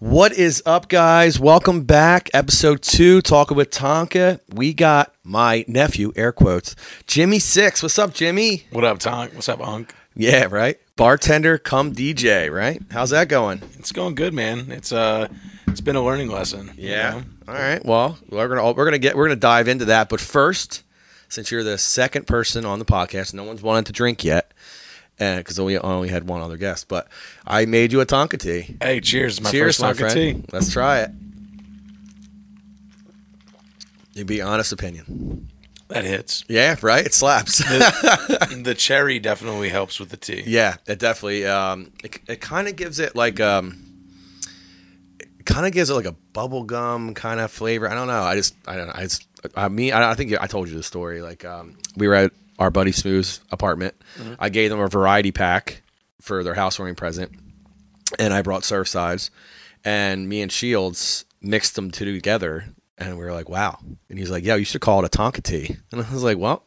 What is up, guys? Welcome back. Episode two, talking with Tonka. We got my nephew, air quotes, Jimmy Six. What's up, Jimmy? What up, Tonk? What's up, Hunk? Yeah, right. Bartender, come DJ, right? How's that going? It's going good, man. It's uh, it's been a learning lesson. you know? All right. Well, we're gonna we're gonna get we're gonna dive into that, but first, since you're the second person on the podcast, no one's wanted to drink yet, because we only had one other guest. But I made you a Tonka tea. Hey, cheers! My Cheers, first Tonka tea. Let's try it. You be honest opinion. That hits. Yeah, right. It slaps. the cherry definitely helps with the tea. yeah, it definitely. Um, it it kind of gives it like um, kind of gives it like a bubble gum kind of flavor. I don't know. I just I don't know. I just I mean I, I think I told you the story. Like um, we were at our buddy Smooth's apartment. I gave them a variety pack for their housewarming present, and I brought Surfsides, and me and Shields mixed them two together. And we were like, "Wow!" And he's like, "Yeah, you should call it a Tonka tea." And I was like, "Well,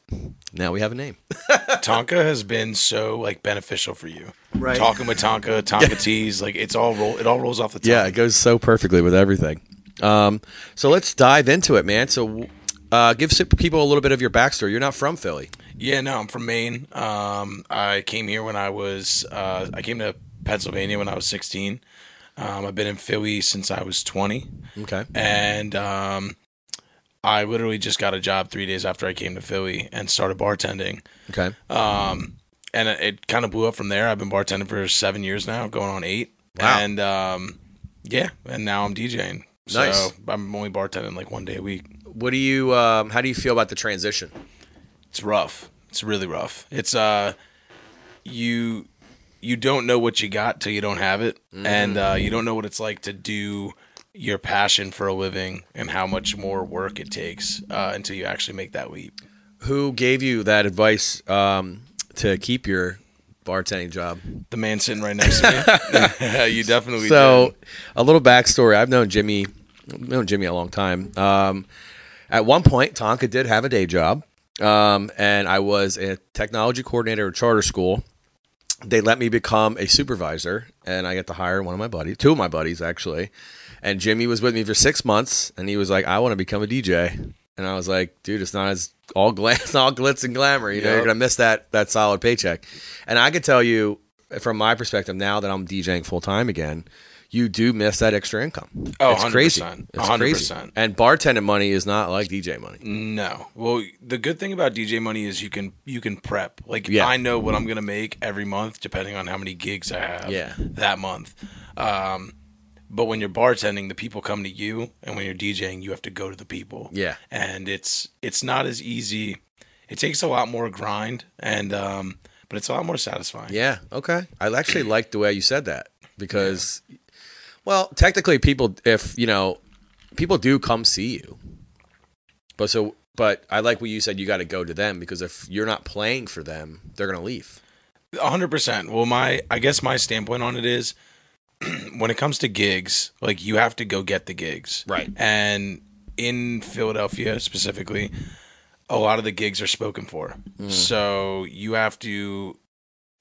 now we have a name." Tonka has been so like beneficial for you. Right. Talking with Tonka, Tonka teas, like it's all roll. It all rolls off the tongue. Yeah, it goes so perfectly with everything. Um, so let's dive into it, man. So uh, give people a little bit of your backstory. You're not from Philly. Yeah, no, I'm from Maine. Um, I came here when I was. Uh, I came to Pennsylvania when I was 16. Um, I've been in Philly since I was 20. Okay. and um, I literally just got a job three days after I came to Philly and started bartending. Okay. Um, and it, it kind of blew up from there. I've been bartending for seven years now, going on eight. Wow. And um, yeah, and now I'm DJing. So Nice. I'm only bartending like one day a week. What do you? Um, how do you feel about the transition? It's rough. It's really rough. It's uh, you you don't know what you got till you don't have it, and uh, you don't know what it's like to do your passion for a living and how much more work it takes uh, until you actually make that leap. Who gave you that advice um, to keep your bartending job? The man sitting right next to me, you definitely So, did. a little backstory. I've known Jimmy, I've known Jimmy a long time. Um, at one point, Tonka did have a day job, um, and I was a technology coordinator at charter school. They let me become a supervisor, and I got to hire one of my buddies, two of my buddies actually. And Jimmy was with me for six months, and he was like, "I want to become a DJ." And I was like, "Dude, it's not as all glam, it's all glitz and glamour. You know, Yep. you're gonna miss that that solid paycheck." And I could tell you, from my perspective, now that I'm DJing full time again, you do miss that extra income. Oh, it's crazy. 100%. It's 100%. And bartending money is not like DJ money. No. Well, the good thing about DJ money is you can you can prep. Like Yeah. I know what I'm gonna make every month, depending on how many gigs I have. Yeah. That month. Um, but when you're bartending, the people come to you, and when you're DJing, you have to go to the people. Yeah. And it's it's not as easy. It takes a lot more grind, and um, but it's a lot more satisfying. Yeah. Okay. I actually like the way you said that because, well, technically, people, if you know, people do come see you, but so, but I like what you said. You got to go to them because if you're not playing for them, they're gonna leave. A hundred percent. Well, my I guess my standpoint on it is when it comes to gigs, like you have to go get the gigs, Right. And in Philadelphia specifically, a lot of the gigs are spoken for, mm. so you have to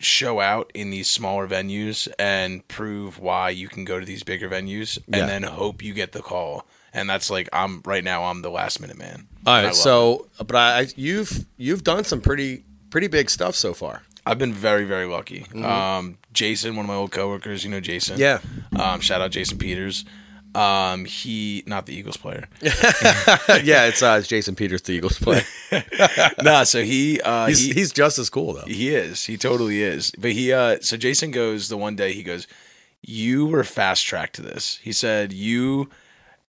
show out in these smaller venues and prove why you can go to these bigger venues, Yeah. and then hope you get the call. And that's like I'm right now. I'm the last minute man. All right, And I right. love So, but I, you've you've done some pretty pretty big stuff so far. I've been very, very lucky. Um, Jason, one of my old coworkers, you know Jason. Yeah. Um, shout out Jason Peters. Um, he not the Eagles player. yeah. It's uh, it's Jason Peters, the Eagles play. nah, so he uh He's he, he's just as cool though. he is. He totally is. But he uh so Jason goes the one day he goes, You were fast tracked to this. He said you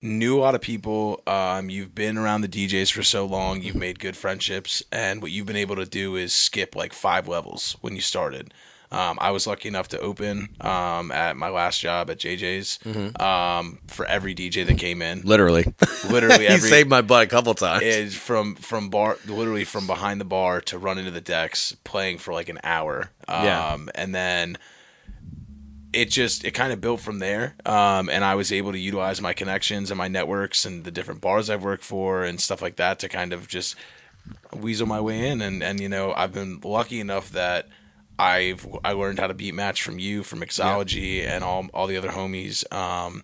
knew a lot of people. Um, you've been around the DJs for so long. You've made good friendships, and what you've been able to do is skip like five levels when you started. Um, I was lucky enough to open um, at my last job at JJ's um, for every DJ that came in. Literally, Literally he every saved my butt a couple times. from from bar literally from behind the bar to run into the decks playing for like an hour. Um, Yeah. and then it just it kind of built from there. Um, and I was able to utilize my connections and my networks and the different bars I've worked for and stuff like that to kind of just weasel my way in. And and you know I've been lucky enough that I've I learned how to beat match from you, from Mixology, and all all the other homies. Um,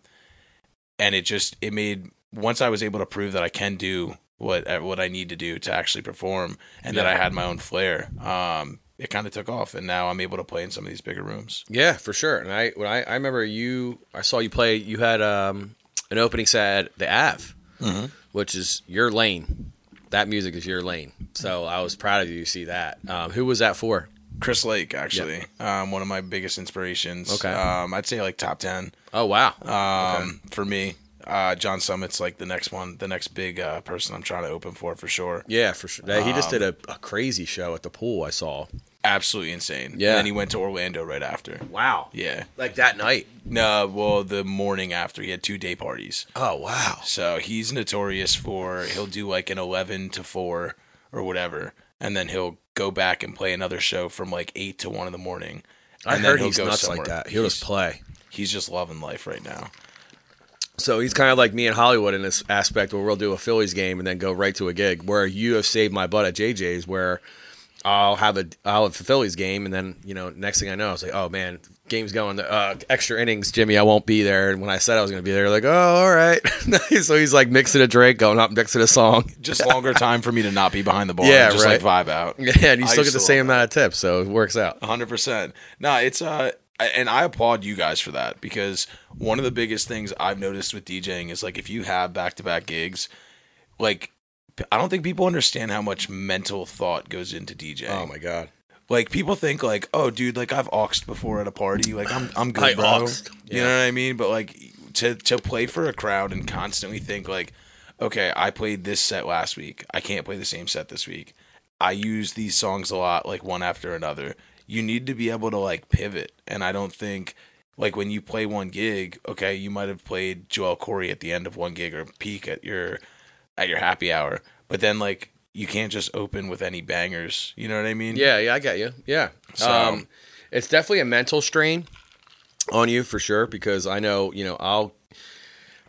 and it just it made once I was able to prove that I can do what uh, what I need to do to actually perform, and that I had my own flair. Um, it kind of took off, and now I'm able to play in some of these bigger rooms. Yeah, for sure. And I when I, I remember you I saw you play you had um an opening set at the Ave, Mhm. which is your lane. That music is your lane. So I was proud of you to see that. Um, who was that for? Chris Lake, actually, um, one of my biggest inspirations. Okay. um, I'd say like top ten. Oh wow. Um, for me, uh, John Summit's like the next one, the next big uh, person I'm trying to open for for sure. yeah, for sure. He just Um, did a, a crazy show at the pool. I saw. Absolutely insane. Yeah. And then he went to Orlando right after. Wow. Yeah. Like that night. No, well, the morning after he had two day parties. Oh wow. So he's notorious for he'll do like an eleven to four or whatever, and then he'll go back and play another show from like eight to one in the morning. I and then heard he's nuts like that. He'll just play. He's just loving life right now. So he's kind of like me in Hollywood in this aspect where we'll do a Phillies game and then go right to a gig. Where you have saved my butt at JJ's, where I'll have a I'll have a Phillies game and then you know next thing I know I was like oh man game's going uh, extra innings Jimmy I won't be there and when I said I was going to be there like oh all right so he's like mixing a drink going up mixing a song Just longer time for me to not be behind the bar. Yeah, just right. like vibe out. yeah and you still used get the same amount of tips so it works out hundred percent. No, it's uh, and I applaud you guys for that because one of the biggest things I've noticed with DJing is like if you have back to back gigs, like I don't think people understand how much mental thought goes into DJing. oh my god Like people think like, oh, dude, like I've auxed before at a party, like I'm I'm good, I bro. You Yeah. know what I mean? But like to to play for a crowd and constantly think like, okay, I played this set last week. I can't play the same set this week. I use these songs a lot, like one after another. You need to be able to like pivot, and I don't think like when you play one gig, okay, you might have played Joel Corry at the end of one gig or peak at your at your happy hour, but then like you can't just open with any bangers. You know what I mean? Yeah, yeah, I get you. Yeah. So- um, it's definitely a mental strain on you for sure because I know, you know, I'll,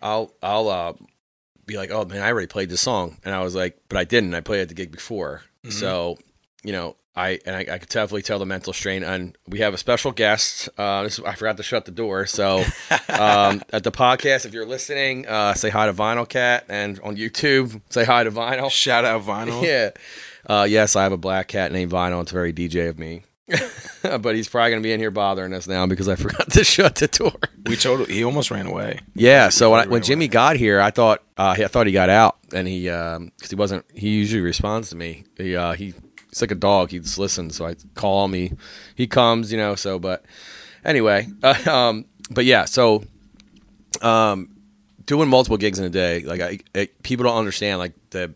I'll, I'll, uh, be like, oh man, I already played this song, and I was like, but I didn't. I played at the gig before, Mhm. so you know, I and I, I could definitely tell the mental strain. And we have a special guest. Uh, this, I forgot to shut the door, so um, at the podcast, if you're listening, uh, say hi to Vinyl Cat, and on YouTube, say hi to Vinyl. Shout out vinyl. Yeah. Uh, yes, I have a black cat named Vinyl. It's very DJ of me. but he's probably going to be in here bothering us now because I forgot to shut the door. We totally. He almost ran away. Yeah. So when, I, when away. Jimmy got here, I thought uh, I thought he got out, and he because he wasn't. He usually responds to me. He uh, he he's like a dog. He just listens. So I call him. He he comes. You know. So but anyway. Uh, um. But yeah. So um, doing multiple gigs in a day, like I, people don't understand like the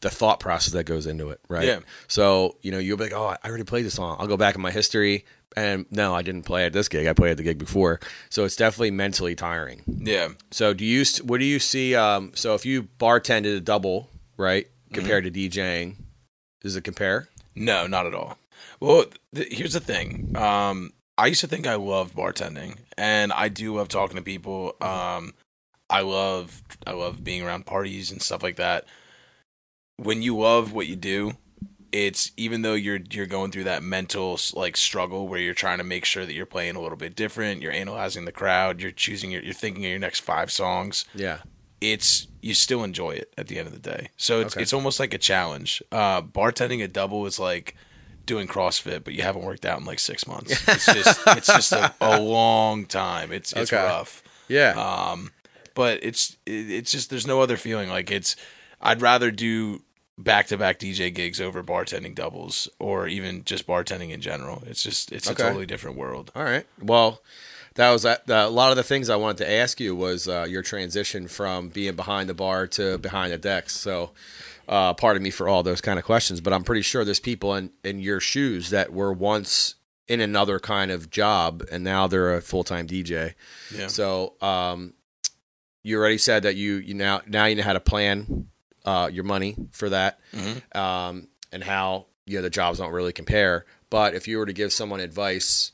the thought process that goes into it, right? Yeah. So you know, you'll be like, "Oh, I already played this song." I'll go back in my history, and no, I didn't play at this gig. I played at the gig before, so it's definitely mentally tiring. Yeah. So do you? What do you see? Um, so if you bartended a double, right, Mm-hmm. compared to DJing, does it compare? No, not at all. Well, th- here's the thing. Um, I used to think I loved bartending, and I do love talking to people. Um, I love I love being around parties and stuff like that. When you love what you do, it's even though you're you're going through that mental like struggle where you're trying to make sure that you're playing a little bit different, you're analyzing the crowd, you're choosing your, you're thinking of your next five songs. Yeah. It's you still enjoy it at the end of the day. So it's Okay. it's almost like a challenge. Uh, bartending a double is like doing CrossFit, but you haven't worked out in like six months. It's just it's just a, a long time. It's it's Okay. rough. Yeah. Um, but it's it's just there's no other feeling. Like it's I'd rather do back to back DJ gigs over bartending doubles or even just bartending in general. It's just it's Okay. a totally different world. All right. Well, that was that. A lot of the things I wanted to ask you was uh, your transition from being behind the bar to behind the decks. So, uh, pardon me for all those kind of questions, but I'm pretty sure there's people in in your shoes that were once in another kind of job and now they're a full time DJ. Yeah. So, um, you already said that you you now now you know how to plan uh, your money for that, Mhm. um, and how you know the jobs don't really compare. But if you were to give someone advice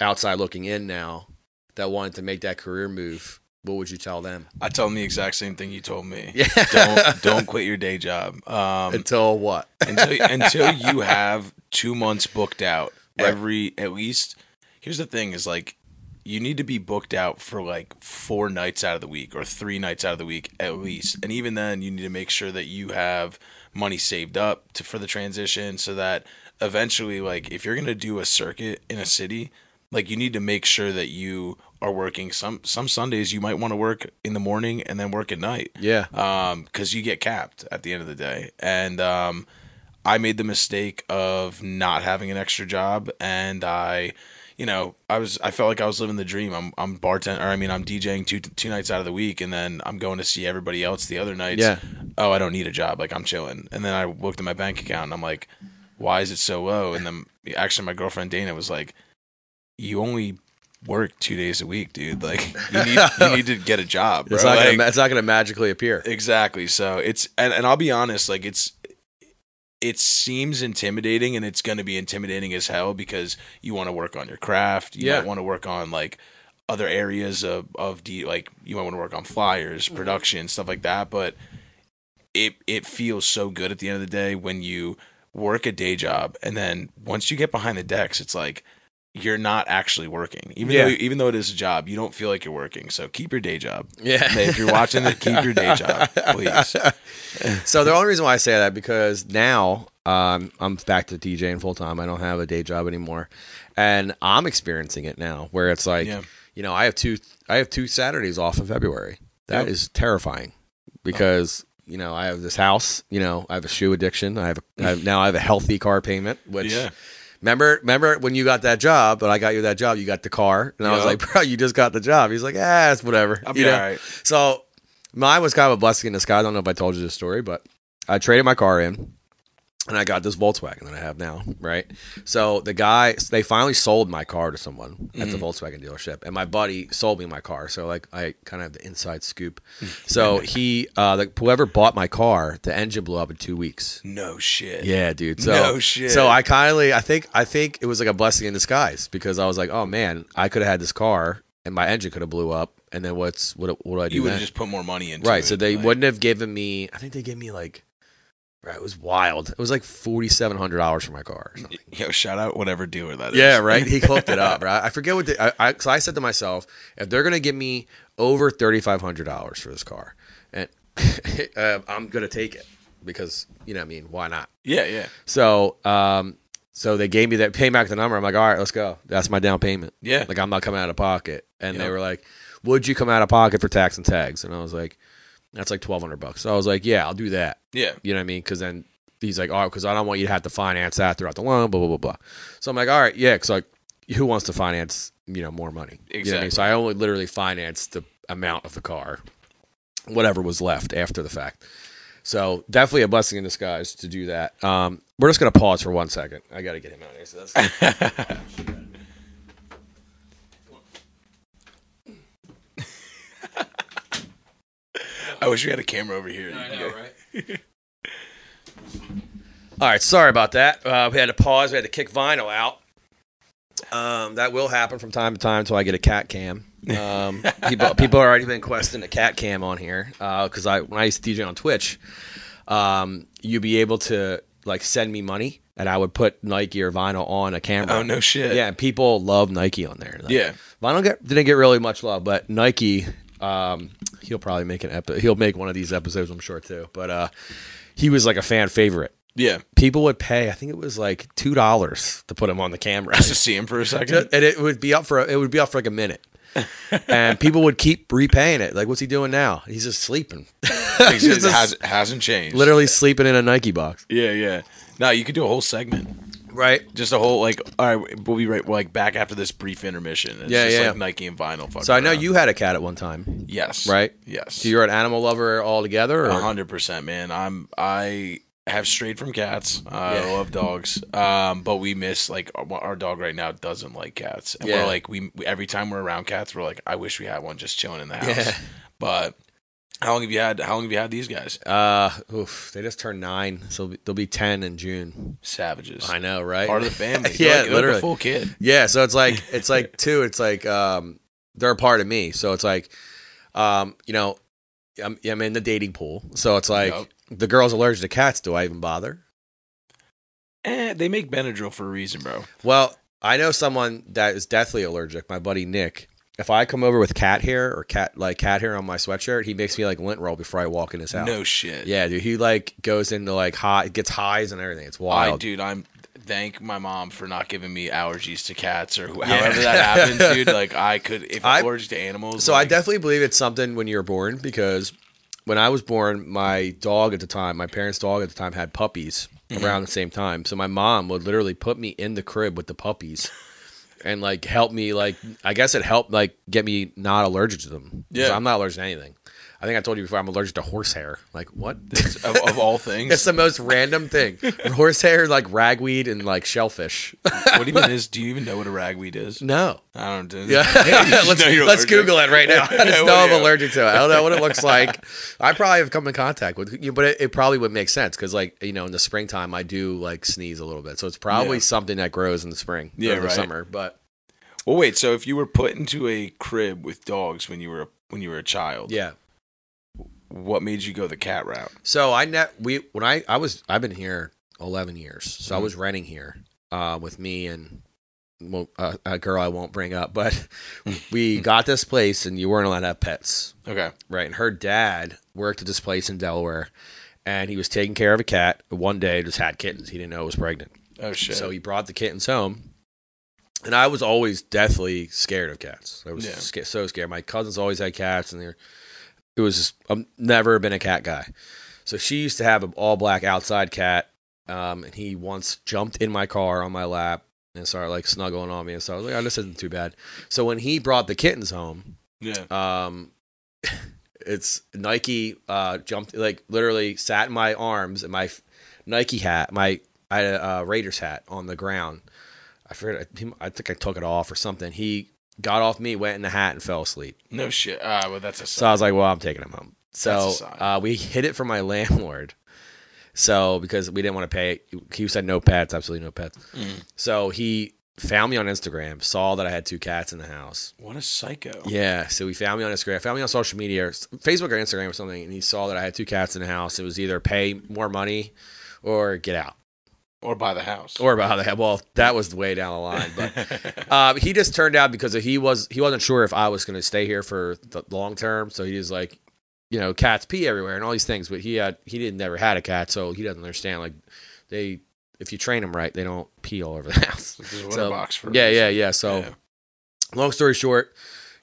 outside looking in now that wanted to make that career move, what would you tell them? I tell them the exact same thing you told me. Yeah. don't don't quit your day job. Um, Until what? until until you have two months booked out Right. every at least. Here's the thing: is like you need to be booked out for like four nights out of the week or three nights out of the week at least. And even then, you need to make sure that you have money saved up to for the transition so that eventually, like, if you're gonna do a circuit in a city, like you need to make sure that you are working. Some some Sundays you might want to work in the morning and then work at night. Yeah. um because you get capped at the end of the day. And um i made the mistake of not having an extra job and i you know i was i felt like i was living the dream. I'm i'm bartender or i mean i'm djing two two nights out of the week and then i'm going to see everybody else the other nights. Yeah. oh i don't need a job. Like i'm chilling. And then i looked at my bank account and i'm like why is it so low? And then actually my girlfriend dana was like you only work two days a week dude like you need you need to get a job bro. It's not, Like- gonna, it's not gonna magically appear. Exactly. So it's and, and I'll be honest, like it's it seems intimidating and it's going to be intimidating as hell because you want to work on your craft. You Yeah. might want to work on like other areas of of D like you might want to work on flyers, Mm-hmm. production, stuff like that, but it it feels so good at the end of the day when you work a day job and then once you get behind the decks it's like you're not actually working. Even Yeah. though even though it is a job, you don't feel like you're working. So keep your day job. Yeah. If you're watching it, keep your day job, please. so the only reason why I say that because now um, I'm back to DJing full time. I don't have a day job anymore, and I'm experiencing it now, where it's like, Yeah. you know, I have two I have two Saturdays off in February. That is Yep. terrifying because you know I have this house. You know, I have a shoe addiction. I have, a, I have now I have a healthy car payment, which. Yeah. Remember, remember when you got that job, but I got you that job, you got the car, and I was like, "Bro, you just got the job." He's like, "Ah, it's whatever." I'll you know? all right. So mine was kind of a blessing in disguise. I don't know if I told you this story, but I traded my car in and I got this Volkswagen that I have now, right? So the guy, they finally sold my car to someone at the Volkswagen dealership, and my buddy sold me my car. So like, I kind of have the inside scoop. So he, uh, the, whoever bought my car, the engine blew up in two weeks. No shit. Yeah, dude. So, No shit. So I kindly, I think, I think it was like a blessing in disguise because I was like, oh man, I could have had this car and my engine could have blew up, and then what's what? What do I do? You would have just put more money into right. it. Right. So they like- wouldn't have given me. I think they gave me like. Right, it was wild. It was like forty seven hundred dollars for my car. Or something. Yo, shout out whatever dealer that is. Yeah, right. He hooked it up. Right. I forget what. The, I, I so I said to myself, if they're gonna give me over thirty five hundred dollars for this car, and uh, I'm gonna take it because you know, what I mean, why not? Yeah, yeah. So, um, so they gave me that pay back the number. I'm like, all right, let's go. That's my down payment. Yeah. Like I'm not coming out of pocket. And they were like, would you come out of pocket for tax and tags? And I was like, that's like twelve hundred bucks. So I was like, yeah, I'll do that. Yeah. You know what I mean? Because then he's like, oh, because I don't want you to have to finance that throughout the loan, blah blah blah blah. So I'm like, all right, yeah, because like, who wants to finance you know more money? You know I mean? Exactly. So I only literally financed the amount of the car, whatever was left after the fact. So definitely a blessing in disguise to do that. Um, we're just gonna pause for one second. I got to get him out of here. So I wish we had a camera over here. right? All right, sorry about that. Uh, we had to pause. We had to kick vinyl out. Um, that will happen from time to time until I get a cat cam. Um, people people have already been questioning a cat cam on here because I when I used to DJ on Twitch, um, you'd be able to like send me money and I would put Nike or vinyl on a camera. Oh no shit. Yeah, people love Nike on there. Like, Yeah. Vinyl get, didn't get really much love, but Nike, um, he'll probably make an epi- He'll make one of these episodes, I'm sure too. But uh, he was like a fan favorite. Yeah. People would pay, I think it was like two dollars to put him on the camera, Just to see him for a second. and it would be up for it would be up for like a minute. and people would keep repaying it. Like, what's he doing now? He's just sleeping. He's just has, hasn't changed. literally sleeping in a Nike box. Yeah, yeah. No, you could do a whole segment. Right. Just a whole like. All right, we'll be right like back after this brief intermission. It's Yeah, just yeah. like Nike and vinyl. fucking So I know around. you had a cat at one time, Yes. right? Yes. So you're an animal lover altogether, A hundred percent, man. I'm I have strayed from cats. I Yeah. love dogs, um, but we miss like our, our dog right now doesn't like cats. And Yeah. we're like we, we every time we're around cats, we're like, I wish we had one just chilling in the house. Yeah. But how long have you had? How long have you had these guys? uh, oof, they just turned nine, so they'll be, ten in June. Savages. I know, right? Part of the family. Yeah, like, literally. a full kid. Yeah, so it's like it's like too. It's like um, they're a part of me. So it's like, um, you know, I'm I'm in the dating pool. So it's like the girl's allergic to cats. Do I even bother? Eh, they make Benadryl for a reason, bro. Well, I know someone that is deathly allergic. My buddy Nick. If I come over with cat hair or cat like cat hair on my sweatshirt, he makes me like lint roll before I walk in his house. No shit. Yeah, dude. He like goes into like high, gets highs and everything. It's wild. I, dude, I'm thank my mom for not giving me allergies to cats or who, however that happens, dude. Like I could, if I- I'm allergic to animals. So I definitely believe it's something when you're born because when I was born, my dog at the time, my parents' dog at the time, had puppies Mm-hmm. around the same time. So my mom would literally put me in the crib with the puppies. And like help me, like I guess it helped like get me not allergic to them. Yeah. I'm not allergic to anything. I think I told you before I'm allergic to horsehair. Like what? of, of all things. It's the most random thing. Horsehair, like ragweed, and like shellfish. what even is? Do you even know what a ragweed is? no. I don't. do Yeah, let's, let's Google it right now. I just know I'm allergic to it. I don't know what it looks like. I probably have come in contact with you, but it, it probably would make sense because, like, you know, in the springtime, I do like sneeze a little bit, so it's probably Yeah. something that grows in the spring, Yeah, or the right. summer. But Well, wait. So if you were put into a crib with dogs when you were when you were a child, yeah, what made you go the cat route? so I net we when I I was I've been here eleven years, so I Mhm. was renting here uh, with me and. Well, uh, a girl I won't bring up, but we got this place and you weren't allowed to have pets. Okay. Right. And her dad worked at this place in Delaware and he was taking care of a cat. One day just had kittens. He didn't know it was pregnant. Oh shit. So he brought the kittens home. And I was always deathly scared of cats. I was Yeah. so scared. My cousins always had cats and they're it was just, I've never been a cat guy. So she used to have an all black outside cat. Um, and he once jumped in my car on my lap and started like snuggling on me and so I was like, oh, this isn't too bad. So when he brought the kittens home, yeah. um it's nike uh jumped like literally sat in my arms and my f- nike hat my i had a uh, raiders hat on the ground i forget I, I think i took it off or something he got off me went in the hat and fell asleep No shit. Ah, well, that's a so i was like well i'm taking him home so uh, we hid it from my landlord so because we didn't want to pay he said no pets absolutely no pets Mm. so he found me on instagram saw that i had two cats in the house What a psycho. yeah, so he found me on Instagram, found me on social media, or Facebook or Instagram or something, and he saw that I had two cats in the house. It was either pay more money or get out, Or buy the house. or about the well, that was way down the line. But uh, he just turned out because he was he wasn't sure if I was going to stay here for the long term, so he was like, you know, cats pee everywhere and all these things. But he had he didn't never had a cat, so he doesn't understand. Like they, if you train them right, they don't pee all over the house. So, box for yeah, yeah, yeah. So Yeah. long story short,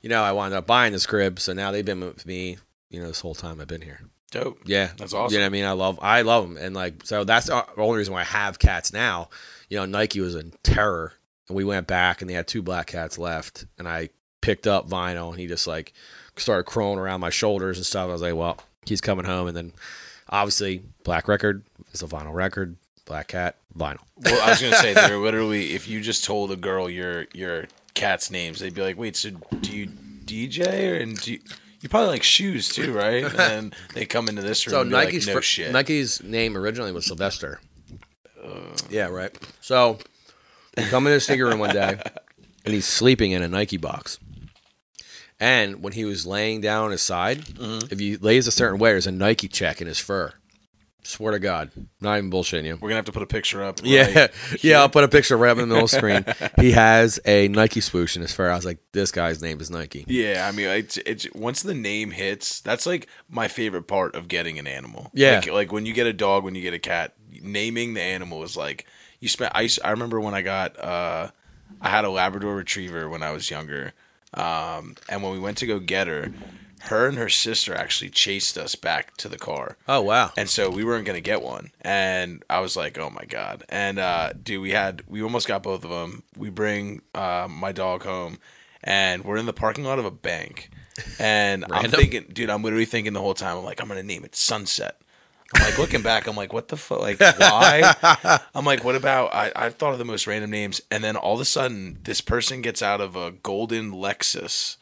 you know, I wound up buying this crib, so now they've been with me, you know, this whole time I've been here. Dope. Yeah, That's awesome. you know what I mean. I love, I love them, and like, so that's the only reason why I have cats now. You know, Nike was in terror, and we went back, and they had two black cats left, and I picked up Vinyl, and he just like started crawling around my shoulders and stuff. I was like, well, he's coming home, and then obviously, black record is a vinyl record, black cat, vinyl. Well, I was gonna say they're literally if you just told a girl your your cat's names, they'd be like, "Wait, so do you DJ or and do you, you probably like shoes too, right?" And then they come into this room So Nike's like, "No fir- shit." Nike's name originally was Sylvester. yeah, right. So we come in his sticker room one day, and he's sleeping in a Nike box. And when he was laying down on his side, Mhm. if he lays a certain way, there's a Nike check in his fur. Swear to God, not even bullshitting you. We're gonna have to put a picture up. Yeah, right yeah. I'll put a picture right up in the middle screen. He has a Nike swoosh in his fur. I was like, this guy's name is Nike. Yeah, I mean, it's it's once the name hits, that's like my favorite part of getting an animal. Yeah. like, like when you get a dog, when you get a cat, naming the animal is like you spent. I I remember when I got uh, I had a Labrador Retriever when I was younger, um, and when we went to go get her, her and her sister actually chased us back to the car. Oh wow. And so we weren't gonna get one, and I was like, "Oh my god!" And uh, dude, we had we almost got both of them. We bring uh, my dog home, and we're in the parking lot of a bank, and I'm thinking, dude, I'm literally thinking the whole time, I'm like, I'm gonna name it Sunset. I'm like looking back, I'm like, what the fuck? Like, why? I'm like, what about? I I thought of the most random names, and then all of a sudden, this person gets out of a golden Lexus,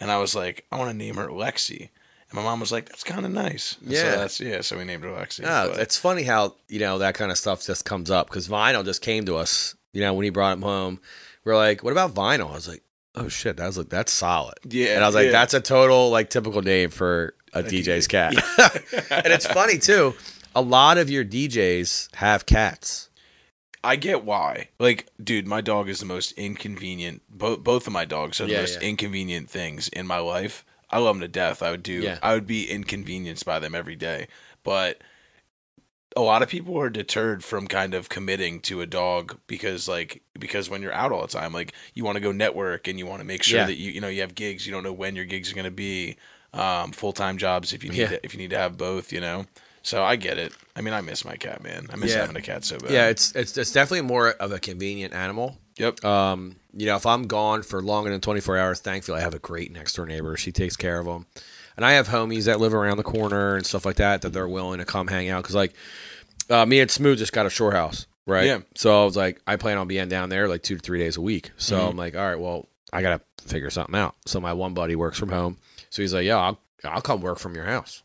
and I was like, I want to name her Lexi. And my mom was like, "That's kind of nice." And Yeah. so that's yeah. So we named her Lexi. Oh, but- it's funny how you know that kind of stuff just comes up because Vinyl just came to us. You know, when he brought him home, we're like, "What about Vinyl?" I was like, "Oh shit, that was like that's solid." Yeah, and I was like, yeah. "That's a total like typical name for a DJ's cat." and it's funny too. A lot of your DJs have cats. I get why. Like, dude, my dog is the most inconvenient. Both both of my dogs are the Yeah, most yeah. inconvenient things in my life. I love them to death. I would do. Yeah. I would be inconvenienced by them every day. But a lot of people are deterred from kind of committing to a dog because, like, because when you're out all the time, like, you want to go network and you want to make sure Yeah. that you you know you have gigs. You don't know when your gigs are going to be. Um, full time jobs if you need Yeah. to, if you need to have both. You know. So I get it. I mean, I miss my cat, man. I miss Yeah. having a cat so bad. Yeah, it's it's it's definitely more of a convenient animal. Yep. Um, you know, if I'm gone for longer than 24 hours, thankfully I have a great next door neighbor. She takes care of them, and I have homies that live around the corner and stuff like that that they're willing to come hang out. Because like, uh, me and Smooth just got a shore house, right? Yeah. So I was like, I plan on being down there like two to three days a week. So Mhm. I'm like, all right, well, I gotta figure something out. So my one buddy works from home, so he's like, yeah, I'll I'll come work from your house.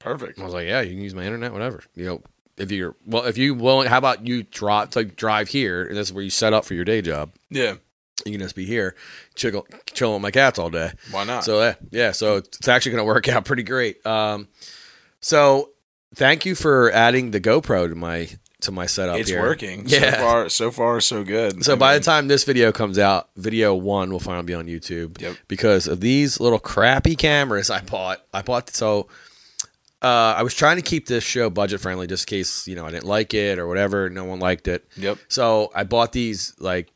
Perfect. I was like, yeah, you can use my internet, whatever. You know, if you're well, if you willing, how about you drop like drive here, and this is where you set up for your day job. Yeah. You can just be here, chill, chilling with my cats all day. Why not? So yeah, yeah. So it's actually going to work out pretty great. Um, so thank you for adding the GoPro to my to my setup. it's here. working. Yeah. So far, so far, so good. So I by mean, the time this video comes out, video one will finally be on YouTube. Yep. Because of these little crappy cameras I bought. I bought so uh, I was trying to keep this show budget friendly just in case, you know, I didn't like it or whatever, no one liked it. Yep. So I bought these like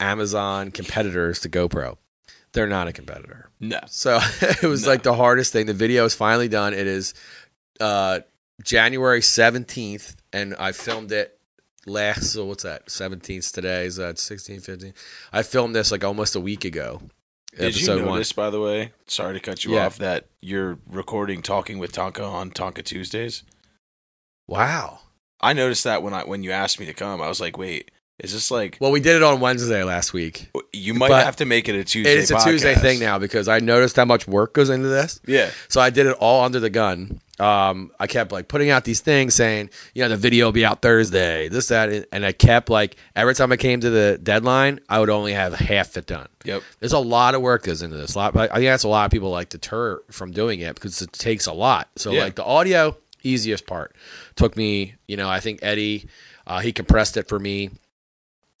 Amazon competitors to GoPro. They're not a competitor. No. So it was No. like the hardest thing. The video is finally done. It is uh, January 17th, and I filmed it last, so what's that? 17th today. Is that sixteen, fifteen. I filmed this like almost a week ago. Did you Episode one. notice, by the way? Sorry to cut you Yeah. off. That you're recording talking with Tonka on Tonka Tuesdays. Wow. I noticed that when I when you asked me to come, I was like, wait, is this like Well, we did it on Wednesday last week. you might have to make it a Tuesday? It's a Tuesday thing now because I noticed how much work goes into this. Yeah. So I did it all under the gun. Um, I kept like putting out these things saying, you know, the video will be out Thursday, this, that, and I kept like every time I came to the deadline, I would only have half it done. Yep. There's a lot of work goes into this. A lot, I think that's a lot of people like deter from doing it because it takes a lot. So Yeah. like the audio, easiest part, took me. You know, I think Eddie, uh, he compressed it for me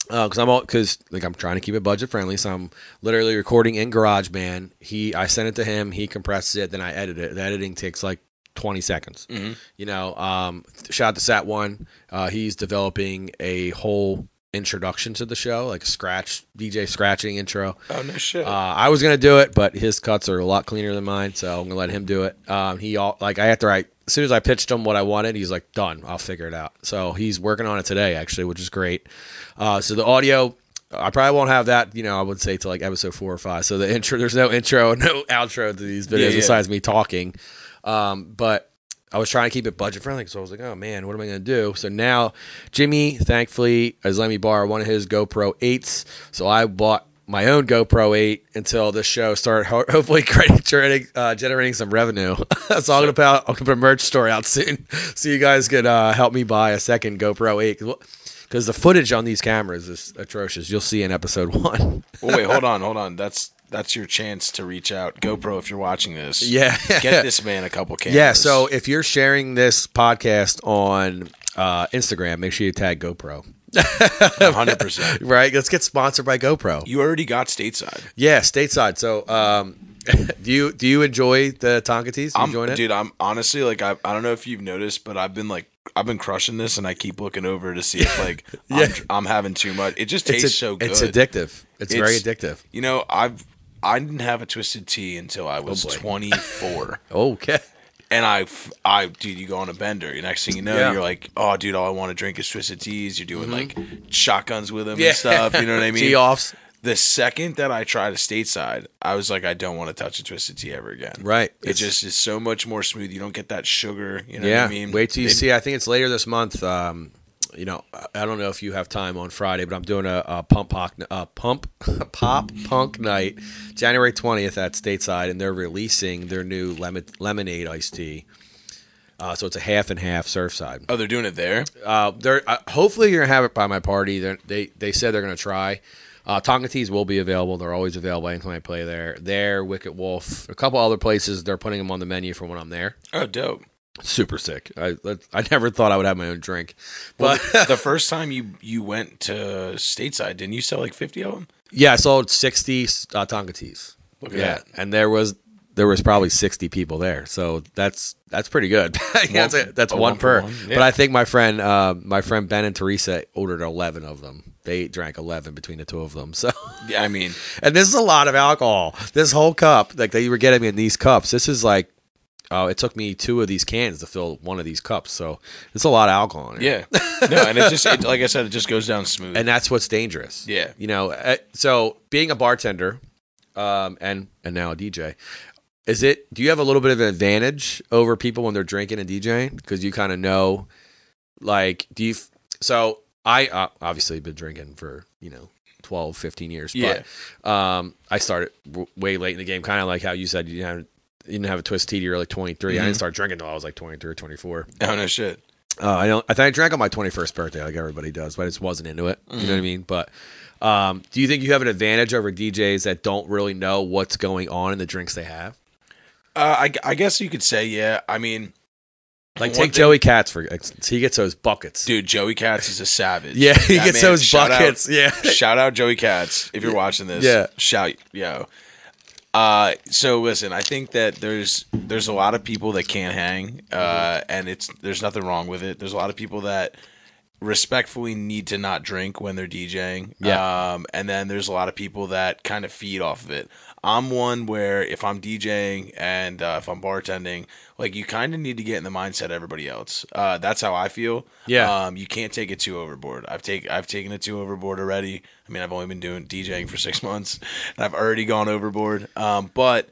because I'm all because like I'm trying to keep it budget friendly, so I'm literally recording in GarageBand. He, I sent it to him, he compresses it, then I edit it. The editing takes like 20 seconds. Mhm. You know, um, shout out to Sat One. Uh, he's developing a whole introduction to the show, like a scratch DJ scratching intro. Oh no shit. Uh, I was gonna do it, but his cuts are a lot cleaner than mine, so I'm gonna let him do it. Um, he all like I after I as soon as I pitched him what I wanted, he's like done. I'll figure it out. So he's working on it today, actually, which is great. Uh, so the audio. I probably won't have that, you know, I would say to like episode four or five. So the intro, there's no intro, no outro to these videos Yeah, yeah. besides me talking. Um, but I was trying to keep it budget friendly, so I was like, "Oh man, what am I going to do?" So now, Jimmy, thankfully, has let me borrow one of his GoPro eights. So I bought my own GoPro eight until this show started. ho- Hopefully, generating, uh, generating some revenue. so I'm gonna put I'm gonna put a merch store out soon, so you guys could uh, help me buy a second GoPro eight. Because the footage on these cameras is atrocious. You'll see in episode one. well, wait, hold on, hold on. That's that's your chance to reach out, GoPro, if you're watching this. yeah, Get this man a couple cameras. Yeah, so if you're sharing this podcast on uh, Instagram, make sure you tag GoPro. hundred percent. Right? Let's get sponsored by GoPro. You already got stateside. Yeah, stateside. So, um, do you do you enjoy the Tonka you I'm, enjoying it? dude. I'm honestly like I, I don't know if you've noticed, but I've been like I've been crushing this, and I keep looking over to see if like Yeah. I'm, I'm having too much. It just tastes a- so good. It's addictive. It's, very addictive. You know, I've I didn't have a twisted tea until I was Oh, 24. Okay. And I, I, dude, you go on a bender. The next thing you know, Yeah. you're like, oh, dude, all I want to drink is twisted teas. You're doing like shotguns with them Mm-hmm. Yeah. and stuff. You know what I mean? Tee offs. The second that I tried a stateside, I was like, I don't want to touch a twisted tea ever again. Right. It It's- just is so much more smooth. You don't get that sugar. You know yeah. what I mean? Wait till you They- see. I think it's later this month. Um, you know, I- don't know if you have time on Friday, but I'm doing a, a pump pop, uh, pump pop punk night, January 20th at Stateside, and they're releasing their new lemon, lemonade iced tea. Uh, so it's a half and half Surfside. Oh, they're doing it there. Uh, they're uh, hopefully you're gonna have it by my party. They're, they they said they're gonna try. Uh, Tonka teas will be available. They're always available anytime I play there. There, Wicked Wolf, a couple other places. They're putting them on the menu for when I'm there. Oh, dope. Super sick. I I never thought I would have my own drink, but the, the first time you you went to stateside, didn't you sell like fifty of them? yeah, I sold sixty uh, Tonka teas. Look at Yeah, that. and there was there was probably sixty people there, so that's that's pretty good. yeah, that's, that's a one, one per. one, But. I think my friend uh, my friend Ben and Teresa ordered eleven of them. They drank eleven between the two of them. So, Yeah, I mean, and this is a lot of alcohol. This whole cup, like they were getting me in these cups. This is like. Oh, it took me two of these cans to fill one of these cups, so it's a lot of alcohol in it. yeah, no, and it just it, like I said, it just goes down smooth. and that's what's dangerous. Yeah. you know. uh, So being a bartender, um, and and now a DJ, is it? Do you have a little bit of an advantage over people when they're drinking and DJing because you kind of know, like, do you? So I uh, obviously been drinking for you know 12, 15 years. Yeah. But um, I started w- way late in the game, kind of like how you said you didn't have. You didn't have a twist tea. You're like 23. I Mhm. didn't start drinking until I was like 23 or 24. oh no shit. Uh, I don't. I think I drank on my 21st birthday, like everybody does, but I just wasn't into it. You know what I mean? But um, do you think you have an advantage over DJs that don't really know what's going on in the drinks they have? Uh, I, I guess you could say yeah. I mean, Like take thing- Joey Katz for. He gets those buckets. dude. Joey Katz is a savage. yeah, he That gets man, those shout out- buckets. Yeah. Shout out Joey Katz if you're watching this. Yeah. Shout yo. Uh, so listen, I think that there's there's a lot of people that can't hang, uh, and it's there's nothing wrong with it. There's a lot of people that respectfully need to not drink when they're DJing. Yeah. Um, and then there's a lot of people that kind of feed off of it. I'm one where if I'm DJing and uh, if I'm bartending, like you kind of need to get in the mindset of everybody else. Uh, that's how I feel. Yeah. Um, you can't take it too overboard. I've take I've taken it too overboard already. I mean, I've only been doing DJing for six months, and I've already gone overboard. Um, but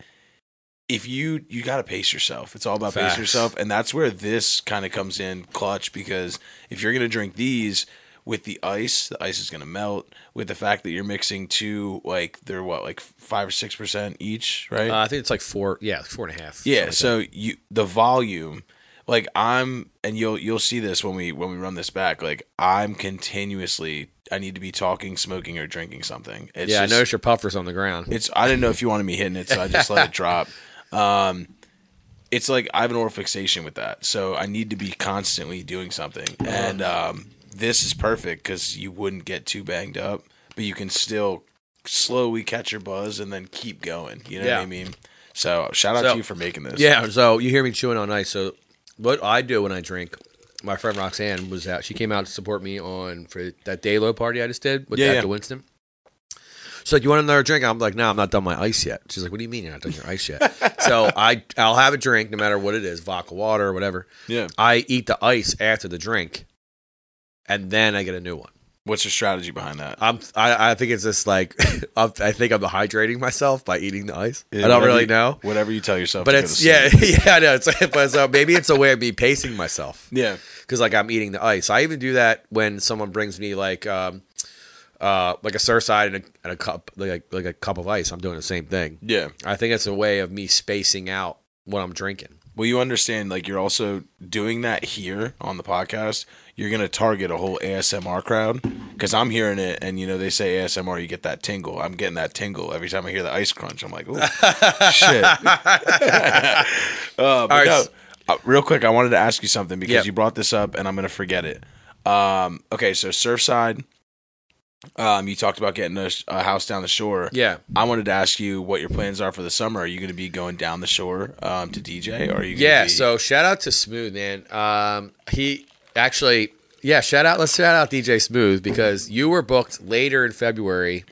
if you you got to pace yourself. It's all about Facts. pace yourself, and that's where this kind of comes in clutch because if you're gonna drink these with the ice, the ice is gonna melt. With the fact that you're mixing two, like they're what, like five or six percent each, right? Uh, I think it's like four. Yeah, four and a half. Yeah, something like so you the volume, like I'm, and you'll you'll see this when we when we run this back. Like I'm continuously, I need to be talking, smoking, or drinking something. It's yeah. just, I noticed your puffers on the ground. It's I didn't know if you wanted me hitting it, so I just let it drop. Um, it's like I have an oral fixation with that, so I need to be constantly doing something, and um, this is perfect because you wouldn't get too banged up, but you can still slowly catch your buzz and then keep going. You know Yeah. what I mean? So shout out So- to you for making this. Yeah, so you hear me chewing on ice. So what I do when I drink, my friend Roxanne was out. She came out to support me on for that day low party I just did with Yeah, at yeah. Winston. She's like, "You want another drink?" I'm like, "No, I'm not done my ice yet." She's like, "What do you mean you're not done your ice yet?" so I I'll have a drink no matter what it is, vodka, water, or whatever. yeah. I eat the ice after the drink, and then I get a new one. What's your strategy behind that? I'm I, I think it's just like I'm- I think I'm hydrating myself by eating the ice. Yeah, I don't really you- know. Whatever you tell yourself, But it's yeah, yeah, I know. It's but so maybe it's a way of me pacing myself yeah, because like I'm eating the ice. I even do that when someone brings me like um, uh, like a Surfside and a, and a cup like like a cup of ice. I'm doing the same thing. yeah. I think it's a way of me spacing out what I'm drinking. Well, you understand, like you're also doing that here on the podcast. You're gonna target a whole ASMR crowd because I'm hearing it, and you know they say ASMR, you get that tingle. I'm getting that tingle every time I hear the ice crunch. I'm like, oh shit. uh, but right, no, uh, real quick, I wanted to ask you something because Yep. you brought this up, and I'm gonna forget it. Um, okay, so Surfside. Um, you talked about getting a, a house down the shore. Yeah. I wanted to ask you what your plans are for the summer. Are you going to be going down the shore um, to DJ, or are you? Gonna Yeah, be- so shout out to Smooth, man. Um, he actually, yeah, shout out. Let's shout out DJ Smooth because you were booked later in February,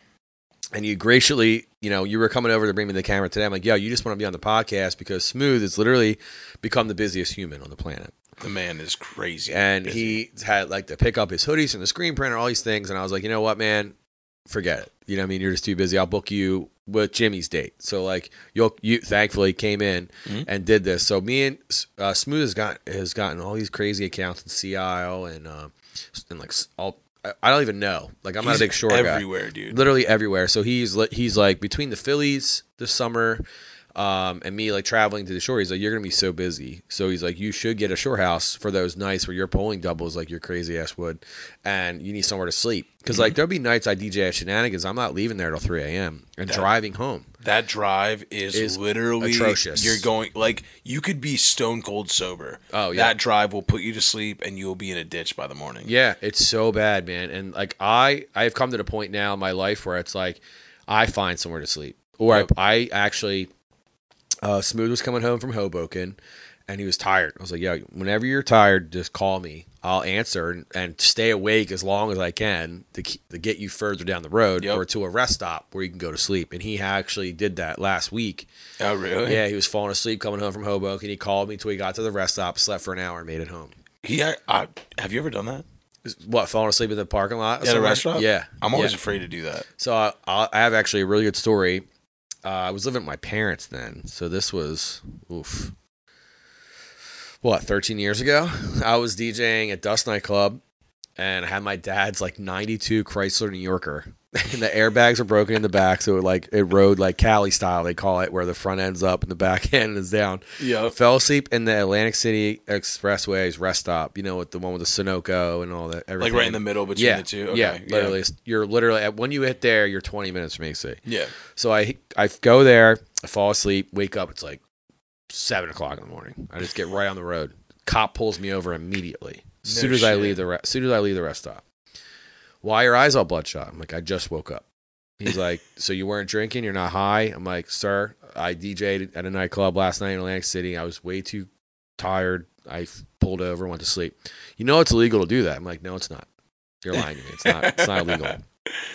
and you graciously, you know, you were coming over to bring me the camera today. I'm like, yo, you just want to be on the podcast because Smooth has literally become the busiest human on the planet, the man is crazy, and busy. he had like to pick up his hoodies and the screen printer, all these things, and I was like, you know what, man, forget it. You know, what I mean, you're just too busy. I'll book you with Jimmy's date. So like, you'll you thankfully came in Mhm. and did this. So me and uh, Smooth has got has gotten all these crazy accounts in CIO and uh, and like all. I- don't even know. Like I'm not a He's big shore guy everywhere, dude. literally everywhere. So he's he's like between the Phillies this summer, Um, and me like traveling to the shore, he's like, "You're gonna be so busy." So he's like, "You should get a shore house for those nights where you're pulling doubles like your crazy ass would, and you need somewhere to sleep." Because like there'll be nights I DJ at Shenanigans, I'm not leaving there till 3 a.m. and driving home. That drive is, Is literally atrocious. You're going like you could be stone cold sober. Oh, yeah. That drive will put you to sleep, and you will be in a ditch by the morning. Yeah, it's so bad, man. And like I, I have come to the point now in my life where it's like I find somewhere to sleep, or Yep. I, I actually, uh, Smooth was coming home from Hoboken, and he was tired. I was like, "Yeah, whenever you're tired, just call me. I'll answer and, and stay awake as long as I can to, keep, to get you further down the road Yep. or to a rest stop where you can go to sleep." And he actually did that last week. Oh, really? Yeah, he was falling asleep coming home from Hoboken. He called me till he got to the rest stop, slept for an hour, and made it home. He. Uh, have you ever done that What falling asleep in the parking lot? at a restaurant? Yeah, I'm always Yeah. afraid to do that. So I, I I have actually a really good story. Uh, I was living with my parents then, so this was oof, what 13 years ago. I was DJing at Dusk nightclub, and I had my dad's like 92 Chrysler New Yorker, and the airbags were broken in the back, so it like it rode like Cali style they call it, where the front end's up and the back end is down. Yeah. Fell asleep in the Atlantic City Expressway's rest stop, you know, with the one with the Sunoco and all that. Like right in the middle between yeah, the two. Okay. yeah, literally. You're literally when you hit there, you're 20 minutes from AC. Yeah. So I I go there, I fall asleep, wake up. It's like seven o'clock in the morning. I just get right on the road. Cop pulls me over immediately. As No soon as I leave the re- soon as I leave the rest stop. Why are your eyes all bloodshot? I'm like, I just woke up. He's like, so you weren't drinking? You're not high? I'm like, sir, I DJ'd at a nightclub last night in Atlantic City. I was way too tired. I pulled over, went to sleep. You know it's illegal to do that. I'm like, no, it's not. You're lying to me. It's not. It's not illegal.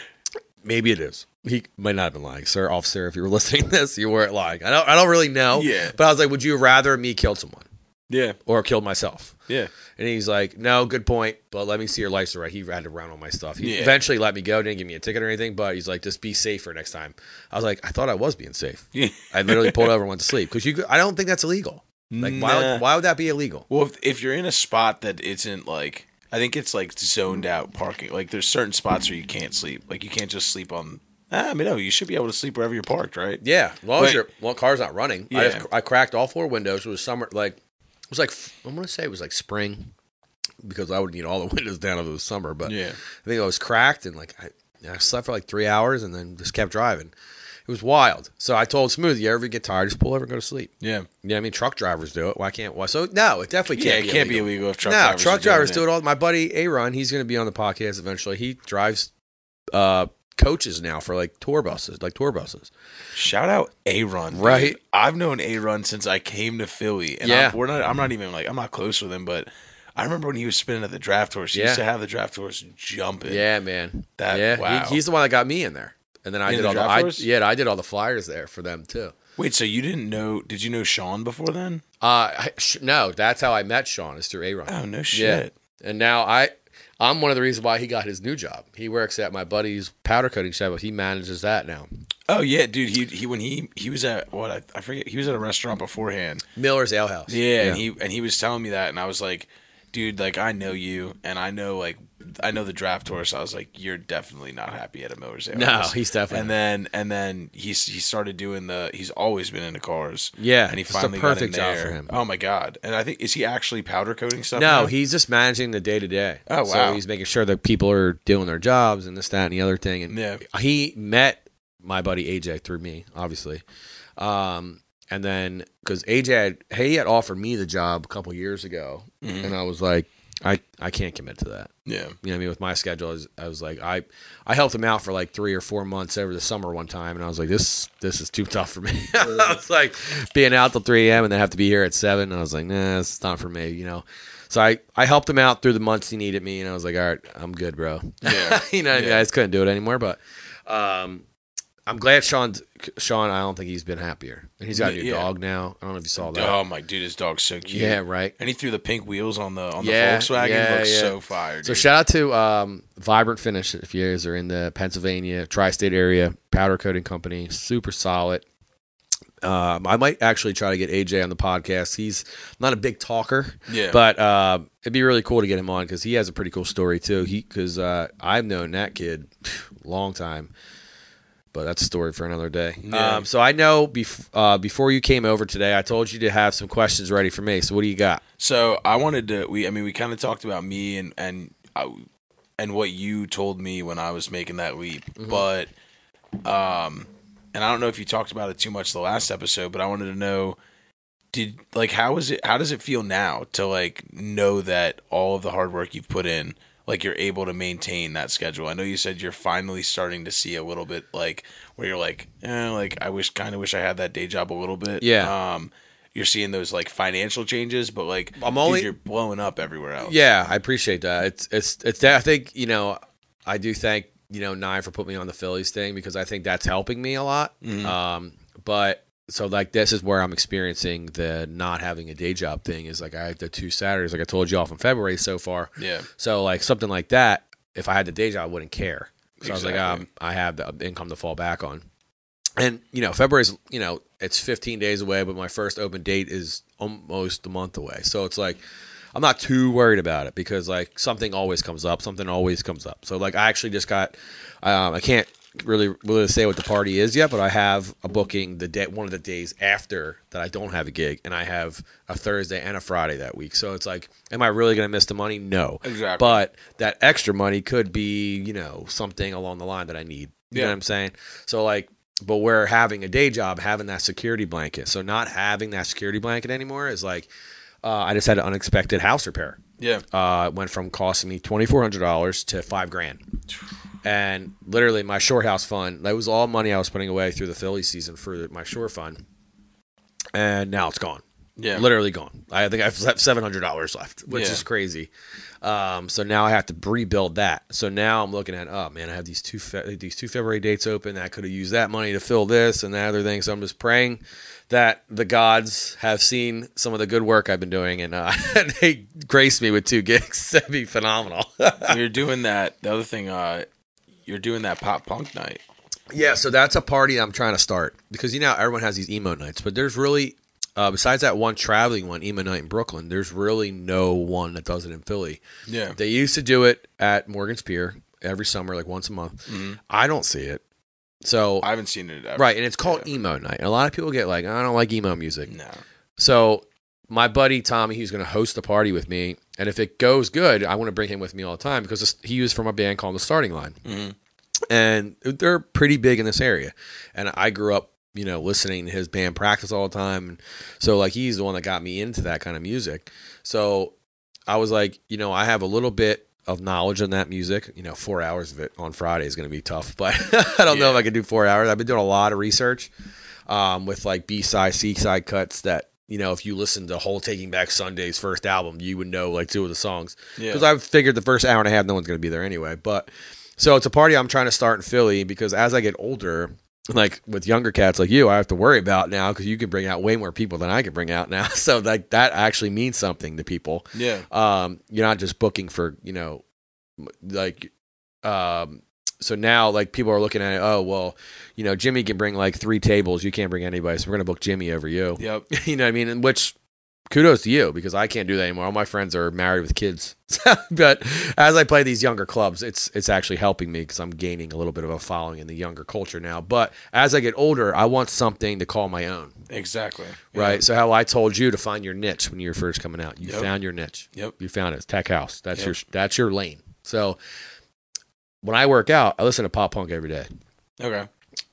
Maybe it is. He might not have been lying, sir, officer. If you were listening to this, you weren't lying. I don't. I don't really know. Yeah. But I was like, would you rather me kill someone Yeah. or killed myself? Yeah. And he's like, no, good point. But let me see your license. Right? He had to run all my stuff. He Yeah. eventually let me go. Didn't give me a ticket or anything. But he's like, just be safer next time. I was like, I thought I was being safe. Yeah. I literally pulled over and went to sleep because you. I don't think that's illegal. Like, why? Would, why would that be illegal? Well, if, if you're in a spot that isn't like, I think it's like zoned out parking. Like there's certain spots where you can't sleep. Like you can't just sleep on. Ah, I mean, no, you should be able to sleep wherever you're parked, right? Yeah, as long as your well, car's not running. I, Yeah. just, I cracked all four windows. It was summer, like it was like I'm gonna say it was like spring because I would need all the windows down if it was summer. But Yeah. I think I was cracked and like I, I slept for like three hours and then just kept driving. It was wild. So I told Smooth, you ever get tired, just pull over and go to sleep. Yeah. Yeah, I mean truck drivers do it. Why can't? Why? So no, it definitely can't. it be can't illegal. be illegal if truck no, drivers. truck drivers do it all. My buddy Aaron, he's going to be on the podcast eventually. He drives uh, coaches now for like tour buses, like tour buses. Shout out Aaron, Right. dude. I've known Aaron since I came to Philly, and Yeah. I'm, we're not. I'm not even like I'm not close with him, but I remember when he was spinning at the draft horse. He used Yeah. to have the draft horse jumping. Yeah, man. That- yeah, wow. he, he's the one that got me in there, and then I In did the all the I, yeah, I did all the flyers there for them too. Wait, so you didn't know? Did you know Sean before then? Uh, I, sh- no, that's how I met Sean is through Aaron. Oh no yeah, shit. and now I, I'm one of the reasons why he got his new job. He works at my buddy's powder coating shop, he manages that now. Oh yeah, dude. He he when he he was at what I, I forget. He was at a restaurant beforehand. Miller's Ale House. Yeah, and he and he was telling me that, and I was like, dude, like I know you, and I know like I know the draft horse. I was like, you're definitely not happy at a Miller's No, he's definitely And then and then he he started doing the. He's always been into cars. Yeah, and he finally perfect got in job there. for him. Oh my god! And I think is he actually powder coating stuff? No, now? he's just managing the day to day. Oh, wow! So he's making sure that people are doing their jobs and this, that, and the other thing. And Yeah. he met my buddy AJ through me, obviously. Um, and then because AJ had, he had offered me the job a couple years ago, Mhm. and I was like, I, I can't commit to that. yeah. You know what I mean? With my schedule, I was, I was like, I, I helped him out for like three or four months over the summer one time, and I was like, this, this is too tough for me. I was like, being out till three a.m. and then have to be here at seven. And I was like, nah, it's not for me. You know. So I, I helped him out through the months he needed me, and I was like, all right, I'm good, bro. Yeah. you know, what I mean? Yeah. I just couldn't do it anymore. But, um, I'm glad Sean, Sean, I don't think he's been happier, and he's got a new Yeah. dog now. I don't know if you saw that. Oh my dude, his dog's so cute. yeah, right. And he threw the pink wheels on the on Yeah, the Volkswagen. yeah, Looks yeah. so fire. So shout out to um, Vibrant Finish if you guys are in the Pennsylvania tri-state area powder coating company, super solid. Um, I might actually try to get AJ on the podcast. He's not a big talker, yeah, but uh, it'd be really cool to get him on because he has a pretty cool story too. He because uh, I've known that kid a long time. But that's a story for another day. Yeah. Um, so I know bef- uh, before you came over today, I told you to have some questions ready for me. So what do you got? So I wanted to. We, I mean, we kind of talked about me and and I, and what you told me when I was making that leap, but um, and I don't know if you talked about it too much the last episode, but I wanted to know, did like how is it? How does it feel now to like know that all of the hard work you've put in, like you're able to maintain that schedule? I know you said you're finally starting to see a little bit like where you're like, eh, like I wish, kind of wish I had that day job a little bit. Yeah. Um, you're seeing those like financial changes, but like I'm dude, only- you're blowing up everywhere else. Yeah, I appreciate that. It's it's it's. that I think you know, I do thank you know Nine for putting me on the Phillies thing because I think that's helping me a lot. Um, but so like this is where I'm experiencing the not having a day job thing. Is like I have the two Saturdays, like I told you off in February so far. Yeah. So like something like that, if I had the day job, I wouldn't care. So I was like, um, I have the income to fall back on. And you know, February's you know it's 15 days away, but my first open date is almost a month away. So it's like I'm not too worried about it because like something always comes up, something always comes up. So like I actually just got, um, I can't really really say what the party is yet, but I have a booking the day one of the days after that I don't have a gig, and I have a Thursday and a Friday that week. So it's like, am I really going to miss the money? No, Exactly. But that extra money could be you know something along the line that I need. You know Yeah. what I'm saying? So like. But we're having a day job, having that security blanket. So not having that security blanket anymore is like, uh, I just had an unexpected house repair. Yeah. Uh, it went from costing me twenty four hundred dollars to five grand, and literally my short house fund that was all money I was putting away through the Philly season for my short fund, and now it's gone. Yeah. Literally gone. I think I have seven hundred dollars left, which Yeah. is crazy. Um, so now I have to rebuild that. So now I'm looking at, oh man, I have these two fe- these two February dates open. I could have used that money to fill this and that other thing. So I'm just praying that the gods have seen some of the good work I've been doing and uh, they grace me with two gigs. That'd be phenomenal. you're doing that. The other thing, uh, you're doing that pop punk night. Yeah, so that's a party I'm trying to start because you know everyone has these emo nights, but there's really uh, besides that one traveling one emo night in Brooklyn, there's really no one that does it in Philly. Yeah. They used to do it at Morgan's Pier every summer, like once a month. I don't see it. So I haven't seen it ever. right, and it's called emo night. And a lot of people get like, I don't like emo music. No. So my buddy Tommy, he's going to host the party with me, and if it goes good, I want to bring him with me all the time because he was from a band called The Starting Line, Mhm. and they're pretty big in this area. And I grew up, you know, listening to his band practice all the time, and so like he's the one that got me into that kind of music. So I was like, you know, I have a little bit of knowledge on that music. You know, four hours of it on Friday is going to be tough, but I don't know if I can do four hours. I've been doing a lot of research um, with like B side, C side cuts that you know if you listen to whole Taking Back Sunday's first album, you would know like two of the songs Yeah. because I've figured the first hour and a half no one's going to be there anyway. But so it's a party I'm trying to start in Philly because as I get older. Like with younger cats like you, I have to worry about now because you can bring out way more people than I can bring out now. So like that actually means something to people Yeah. um, you're not just booking for you know like um so now like people are looking at it oh well you know jimmy can bring like three tables you can't bring anybody so we're gonna book jimmy over you Yep. you know what i mean and which kudos to you because i can't do that anymore all my friends are married with kids but as i play these younger clubs it's it's actually helping me because i'm gaining a little bit of a following in the younger culture now but as i get older i want something to call my own Exactly. right so how i told you to find your niche when you were first coming out you Yep. found your niche Yep. you found it. It's tech house. That's Yep. your that's your lane. So when I work out, I listen to pop punk every day. Okay.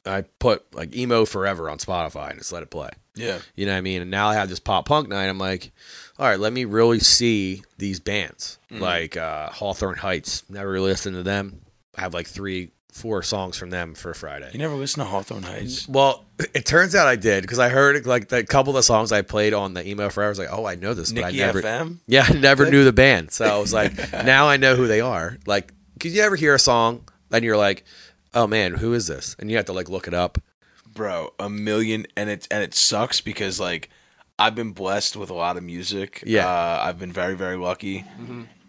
I put like emo forever on Spotify and just let it play. Yeah. You know what I mean? And now I have this pop punk night. I'm like, all right, let me really see these bands like uh, Hawthorne Heights. Never really listened to them. I have like three, four songs from them for Friday. You never listened to Hawthorne Heights? Well, it turns out I did because I heard like the couple of the songs I played on the emo forever. I was like, oh, I know this, but I Nikki never. FM? Yeah, I never knew the band. So I was like, now I know who they are. Like, could you ever hear a song and you're like, oh man, who is this? And you have to like look it up. Bro, a million and it and it sucks because like I've been blessed with a lot of music. Yeah. Uh, I've been very, very lucky.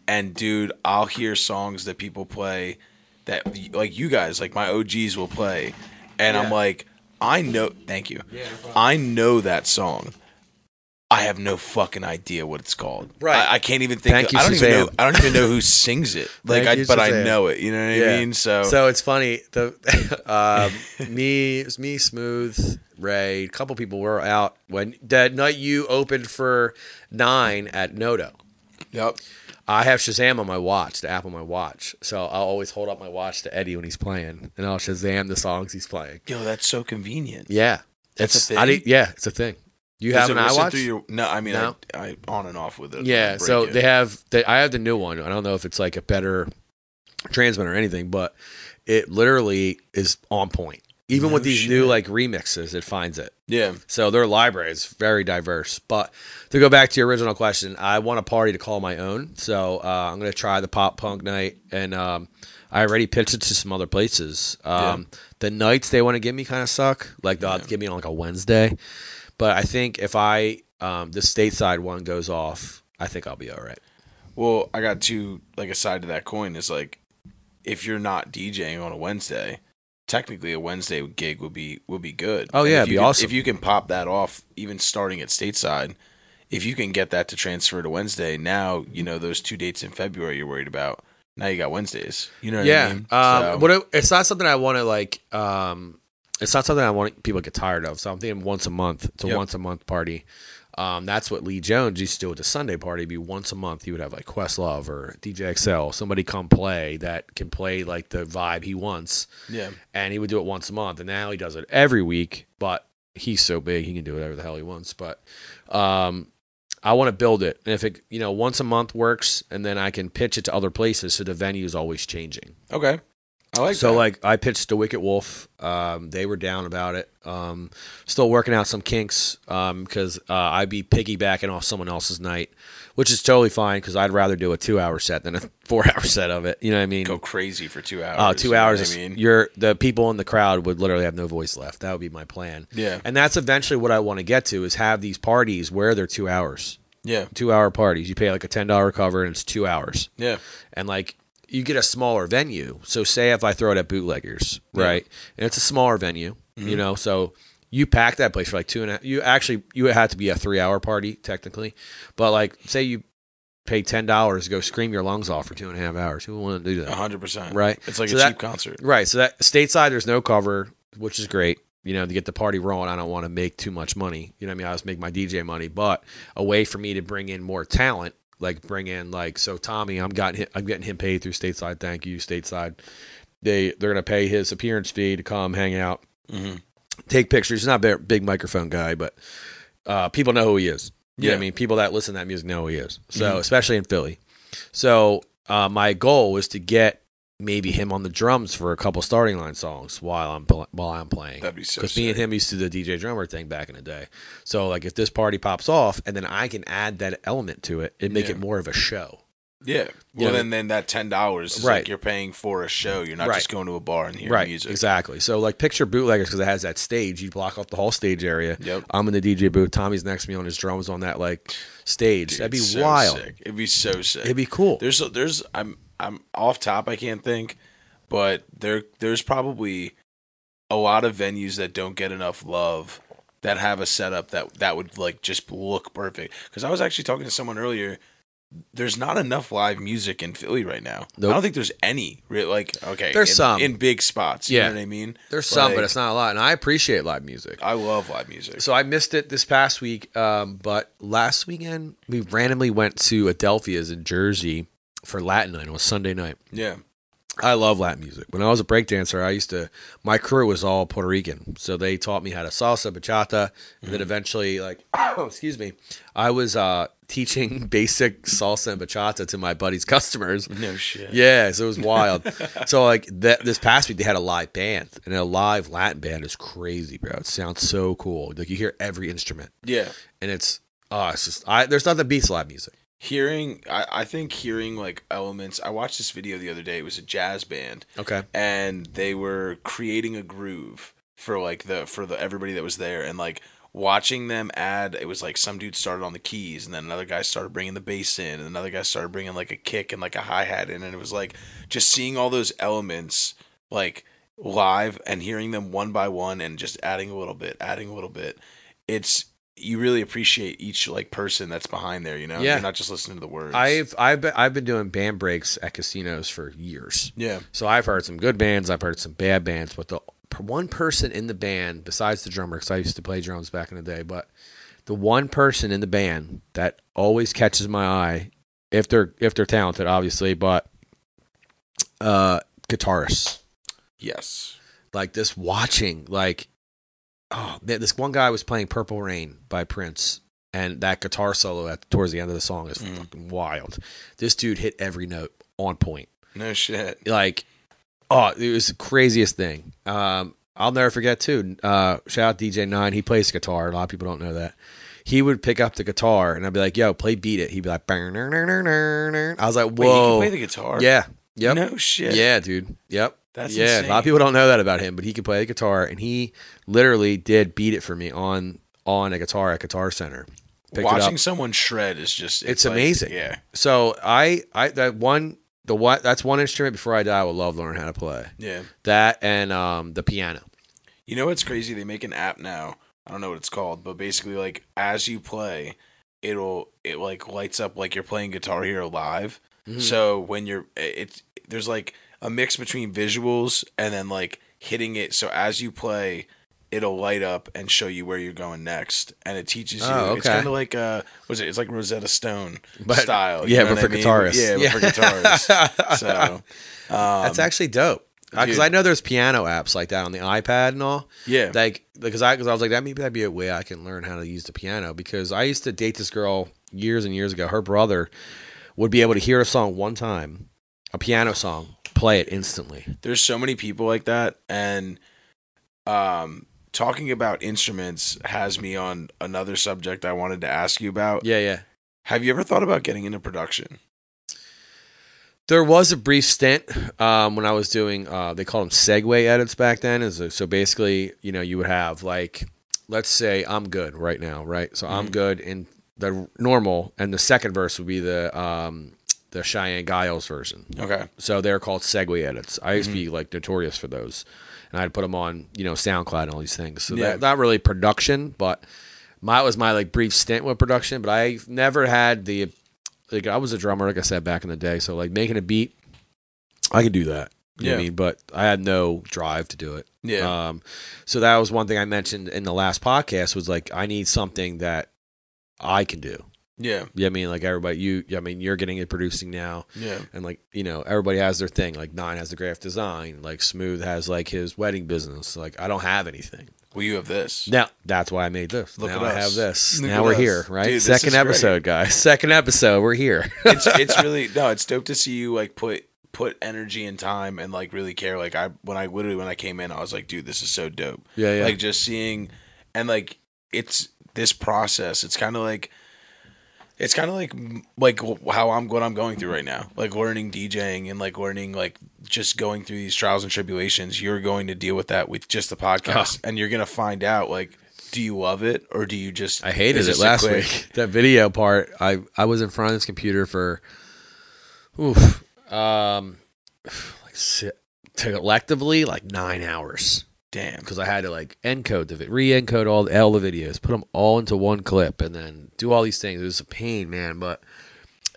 And dude, I'll hear songs that people play that like you guys, like my OGs will play. And I'm like, I know thank you. I know that song. I have no fucking idea what it's called. Right. I, I can't even think. Thank of, you, I don't even know. I don't even know who sings it. Like, Thank I, you, but I Shazam. know it. You know what I mean? So, so it's funny. The um, me, it was me, Smooth, Ray, a couple people were out when that night you opened for nine at Noto. yep. I have Shazam on my watch, the app on my watch. So I'll always hold up my watch to Eddie when he's playing, and I'll Shazam the songs he's playing. Yo, that's so convenient. Yeah, That's a it's thing? I did, yeah, it's a thing. You have it an iWatch? through your- no, I mean, No? I, I on and off with it. Yeah, so it. they have. They, I have the new one. I don't know if it's like a better transmitter or anything, but it literally is on point. Even No with these new like remixes, it finds it. Yeah. So their library is very diverse. But to go back to your original question, I want a party to call my own. So uh, I'm going to try the pop punk night, and um, I already pitched it to some other places. Um, The nights they want to give me kind of suck. Like they'll to give me on like a Wednesday. But I think if I um, the stateside one goes off, I think I'll be all right. Well, I got two like a side to that coin is like if you're not DJing on a Wednesday, technically a Wednesday gig would be would be good. Oh, yeah, it'd you be can- awesome. If you can pop that off, even starting at stateside, if you can get that to transfer to Wednesday, now you know those two dates in February you're worried about. Now you got Wednesdays. You know what yeah. I mean? Um, So- what it- it's not something I want to like. Um, it's not something I want people to get tired of. So I'm thinking once a month. It's a Yep. once a month party. Um, that's what Lee Jones used to do with the Sunday party. It'd be once a month. He would have like Questlove or DJ XL, somebody come play that can play like the vibe he wants, yeah. and he would do it once a month. And now he does it every week. But he's so big, he can do whatever the hell he wants. But um, I want to build it, and if it you know once a month works, and then I can pitch it to other places, so the venue is always changing Okay. I like so that. like I pitched to Wicket Wolf. Um, they were down about it. Um, still working out some kinks because uh, I'd be piggybacking off someone else's night, which is totally fine because I'd rather do a two-hour set than a four-hour set of it. You know what I mean? go crazy for two hours. Uh, two you know hours. I mean, You're the people in the crowd would literally have no voice left. That would be my plan. yeah, And that's eventually what I want to get to is have these parties where they're two hours, yeah, two-hour parties. You pay like a ten dollar cover and it's two hours yeah, and like you get a smaller venue. So say if I throw it at Bootleggers, Yeah. right, and it's a smaller venue, Mm-hmm. you know, so you pack that place for like two and a half. You actually you had to be a three hour party technically, but like say you pay ten dollars to go scream your lungs off for two and a half hours. Who would want to do a that? hundred percent. Right. It's like So a that- cheap concert. Right. So that stateside, there's no cover, which is great. You know, to get the party rolling, I don't want to make too much money. You know what I mean? I just make my DJ money, but a way for me to bring in more talent, like bring in like so Tommy, I'm got him, I'm getting him paid through stateside. Thank you, stateside. They they're gonna pay his appearance fee to come hang out, hmm take pictures. He's not a big microphone guy, but uh, people know who he is. You know what Yeah. I mean? People that listen to that music know who he is. So Mhm. especially in Philly. So uh, my goal was to get maybe him on the drums for a couple starting line songs while I'm pl- while I'm playing. That'd be so. Because me and him used to do the DJ drummer thing back in the day. So like if this party pops off and then I can add that element to it, and make Yeah. it more of a show. Yeah. You Well, know, then then that ten dollars is Right. like you're paying for a show. You're not Right. just going to a bar and hearing right. music. Exactly. So like picture bootleggers because it has that stage. You block off the whole stage area. Yep. I'm in the DJ booth. Tommy's next to me on his drums on that like stage. Dude, That'd be so wild. Sick. It'd be so sick. It'd be cool. There's there's I'm I'm off top. I can't think, but there there's probably a lot of venues that don't get enough love that have a setup that that would like just look perfect. Because I was actually talking to someone earlier. There's not enough live music in Philly right now. Nope. I don't think there's any. Like okay, There's in, some. in big spots. You Yeah. know what I mean. There's some, but it's not a lot. And I appreciate live music. I love live music. So I missed it this past week, um, but last weekend we randomly went to Adelphia's in Jersey for Latin night. It was Sunday night. yeah, I love Latin music. When I was a breakdancer, I used to. My crew was all Puerto Rican, so they taught me how to salsa, bachata, and then eventually, like, oh, excuse me, I was uh, teaching basic salsa and bachata to my buddies' customers. no shit. Yeah, so it was wild. so like that this past week they had a live band, and a live Latin band is crazy, bro. It sounds so cool. Like you hear every instrument, yeah. and it's oh, it's just I there's nothing that beats live music. Hearing, I, I think hearing like elements. I watched this video the other day. It was a jazz band, Okay, and they were creating a groove for like the for the everybody that was there and like watching them add it was like some dude started on the keys and then another guy started bringing the bass in and another guy started bringing like a kick and like a hi-hat in and it was like just seeing all those elements like live and hearing them one by one and just adding a little bit adding a little bit it's you really appreciate each like person that's behind there. You know, Yeah. you're not just listening to the words. I've I've been I've been doing band breaks at casinos for years. yeah, So I've heard some good bands, I've heard some bad bands, but the one person in the band besides the drummer, because I used to play drums back in the day, but the one person in the band that always catches my eye, if they're if they're talented, obviously, but uh, guitarists yes, like this watching like oh man, this one guy was playing Purple Rain by Prince. And that guitar solo at towards the end of the song is Mm. fucking wild. This dude hit every note on point no shit. like oh it was the craziest thing um i'll never forget too uh shout out dj nine he plays guitar a lot of people don't know that he would pick up the guitar and i'd be like yo play beat it he'd be like "Burn, ner, ner, ner." i was like Wait, you can whoa play the guitar? yeah yep No shit. yeah dude yep That's yeah a lot of people don't know that about him but he can play the guitar and he literally did beat it for me on on a guitar at guitar center Picked. Watching someone shred is just It's like- amazing. Yeah, so i i that one the what that's one instrument before i die i would love learning how to play yeah. that and um the piano You know what's crazy? They make an app now. I don't know what it's called, but basically, like as you play, it'll it like lights up like you're playing Guitar Hero live. Mhm. So when you're, it's there's like a mix between visuals and then like hitting it. So as you play, it'll light up and show you where you're going next, and it teaches you. Oh, okay. It's kind of like uh, was it? It's like Rosetta Stone But- style. yeah, but for I mean? guitarists. Yeah, but for guitarists. So um, That's actually dope. Because dude. I know there's piano apps like that on the iPad and all. yeah, Like, because I, cause I was like, that maybe that'd be a way I can learn how to use the piano. Because I used to date this girl years and years ago. Her brother would be able to hear a song one time, a piano song, play it instantly. there's so many people like that and um talking about instruments has me on another subject I wanted to ask you about. Yeah, yeah. Have you ever thought about getting into production? There was a brief stint um, when I was doing. Uh, they called them segue edits back then. Is so basically, you know, you would have like, let's say I'm good right now, right? So I'm Mhm. good in the normal, and the second verse would be the um, the Cheyenne Giles version. Okay. So they're called segue edits. I used to be like notorious for those, and I'd put them on, you know, SoundCloud and all these things. So Yeah. that, not really production, but my was my like brief stint with production. But I never had the like I was a drummer, like I said back in the day. So like making a beat, I could do that. You what I Yeah. mean, but I had no drive to do it. Yeah. Um, so that was one thing I mentioned in the last podcast was like I need something that I can do. Yeah. Yeah, I mean, like everybody, you, I mean, you're getting into producing now Yeah. and like you know everybody has their thing like nine has the graphic design like smooth has like his wedding business like i don't have anything Well, you have this. now that's why i made this Look now at i us. have this Look now we're us. here right Dude, second is great. episode guys second episode we're here It's it's really no, it's dope to see you like put put energy and time and like really care. Like I when I literally when I came in, I was like, dude, this is so dope. yeah yeah like just seeing and like it's this process it's kind of like it's kind of like like how I'm what I'm going through right now. Like learning DJing and like learning like just going through these trials and tribulations you're going to deal with that with just the podcast and you're going to find out like do you love it or do you just i hated it last quick- week. That video part i i was in front of this computer for oof um like collectively like nine hours damn because I had to like encode the re-encode all the, all the videos, put them all into one clip, and then do all these things. It was a pain, man, but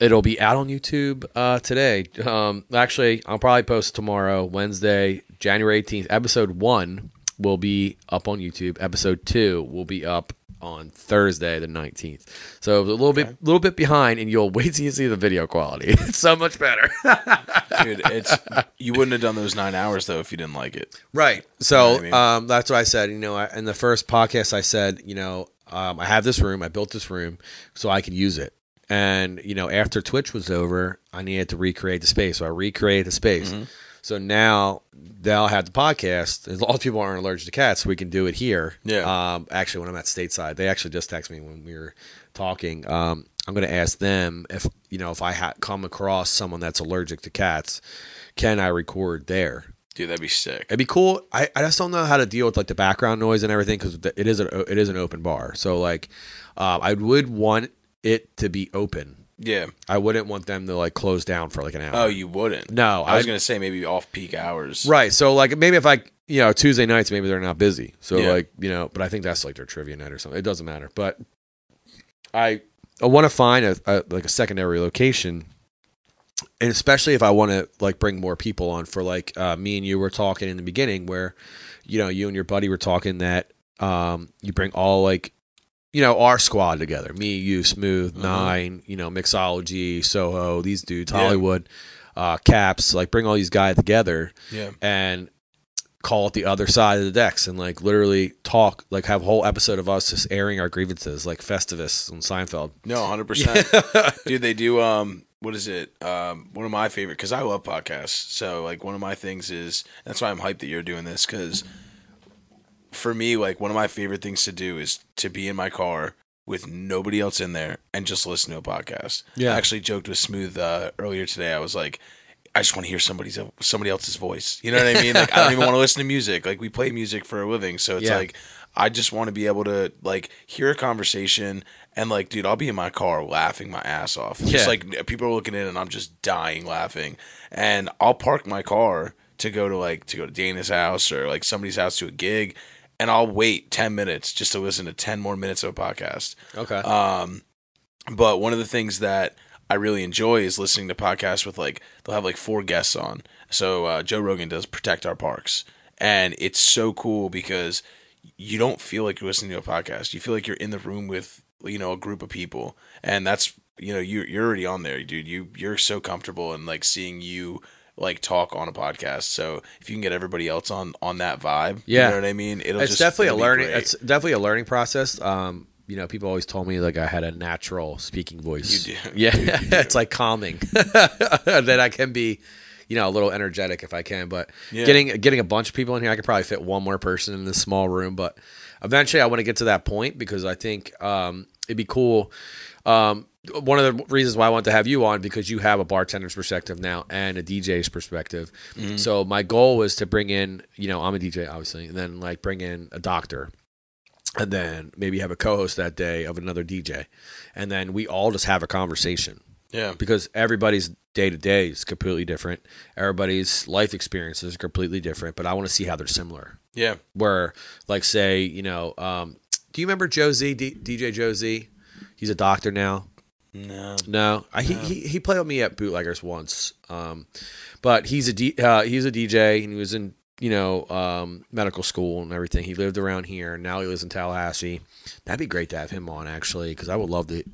it'll be out on YouTube uh, today. Um, actually, I'll probably post tomorrow, Wednesday, January eighteenth. Episode one will be up on YouTube. Episode two will be up on Thursday, the nineteenth. So a little Okay. bit, little bit behind, and you'll wait till you see the video quality. It's so much better. dude it's you wouldn't have done those nine hours though if you didn't like it Right. You So know what I mean? um, that's what I said. You know, I, in the first podcast, I said, you know, um, I have this room. I built this room so I could use it. And you know, after Twitch was over, I needed to recreate the space. So I recreated the space. Mhm. So now they'll have the podcast. A lot of people aren't allergic to cats, we can do it here. Yeah. Um, actually, when I'm at stateside, they actually just texted me when we were talking. Um, I'm going to ask them if you know if I ha- come across someone that's allergic to cats, can I record there? dude that'd be sick It'd be cool. I, I just don't know how to deal with like the background noise and everything because it is a it is an open bar. So like, um, I would want it to be open Yeah. I wouldn't want them to like close down for like an hour. Oh, you wouldn't. no, I was I'd- gonna say maybe off peak hours. Right. So like maybe if I you know Tuesday nights maybe they're not busy. So Yeah. like you know, but I think that's like their trivia night or something. It doesn't matter. But I I want to find a, a like a secondary location, and especially if I want to like bring more people on for like uh, me and you were talking in the beginning where you know you and your buddy were talking that um you bring all like you know our squad together me you smooth Mhm. nine you know mixology soho these dudes Yeah. hollywood uh caps like bring all these guys together Yeah. and call it the other side of the decks and like literally talk like have a whole episode of us just airing our grievances like festivus on seinfeld No, hundred percent. Dude, they do. Um, what is it? Um, one of my favorite because I love podcasts. So like one of my things is that's why I'm hyped that you're doing this because for me, like one of my favorite things to do is to be in my car with nobody else in there and just listen to a podcast. Yeah. I actually joked with Smooth uh, earlier today. I was like. I just want to hear somebody's somebody else's voice. You know what I mean? Like I don't even want to listen to music. Like we play music for a living, so it's Yeah. like I just want to be able to like hear a conversation and like, dude, I'll be in my car laughing my ass off. Yeah. Just like people are looking in and I'm just dying laughing. And I'll park my car to go to like to go to Dana's house or like somebody's house to a gig, and I'll wait ten minutes just to listen to ten more minutes of a podcast. okay Um, but one of the things that I really enjoy is listening to podcasts with like they'll have like four guests on. So uh, Joe Rogan does protect our parks, and it's so cool because you don't feel like you're listening to a podcast. You feel like you're in the room with you know a group of people, and that's you know you you're already on there, dude. You you're so comfortable and like seeing you like talk on a podcast. So if you can get everybody else on on that vibe, Yeah. you know what I mean. It'll it's just definitely a it'll be learning great. it's definitely a learning process um you know people always told me like i had a natural speaking voice You do. yeah You do. it's like calming that i can be you know a little energetic if i can but Yeah. getting getting a bunch of people in here i could probably fit one more person in this small room but eventually i want to get to that point because i think um it'd be cool um one of the reasons why I want to have you on because you have a bartender's perspective now and a DJ's perspective. Mm-hmm. So my goal was to bring in, you know, I'm a DJ obviously, and then like bring in a doctor, and then maybe have a co-host that day of another DJ, and then we all just have a conversation yeah. because everybody's day to day is completely different. Everybody's life experiences are completely different, but I want to see how they're similar. Yeah. Where, like, say, you know, um, do you remember Joe Z, D- DJ Joe Z? He's a doctor now. No. No, I, he, he he played with me at Bootleggers once. Um, but he's a D, uh, he's a DJ and he was in you know um, medical school and everything. He lived around here and now he lives in Tallahassee. That'd be great to have him on actually because I would love to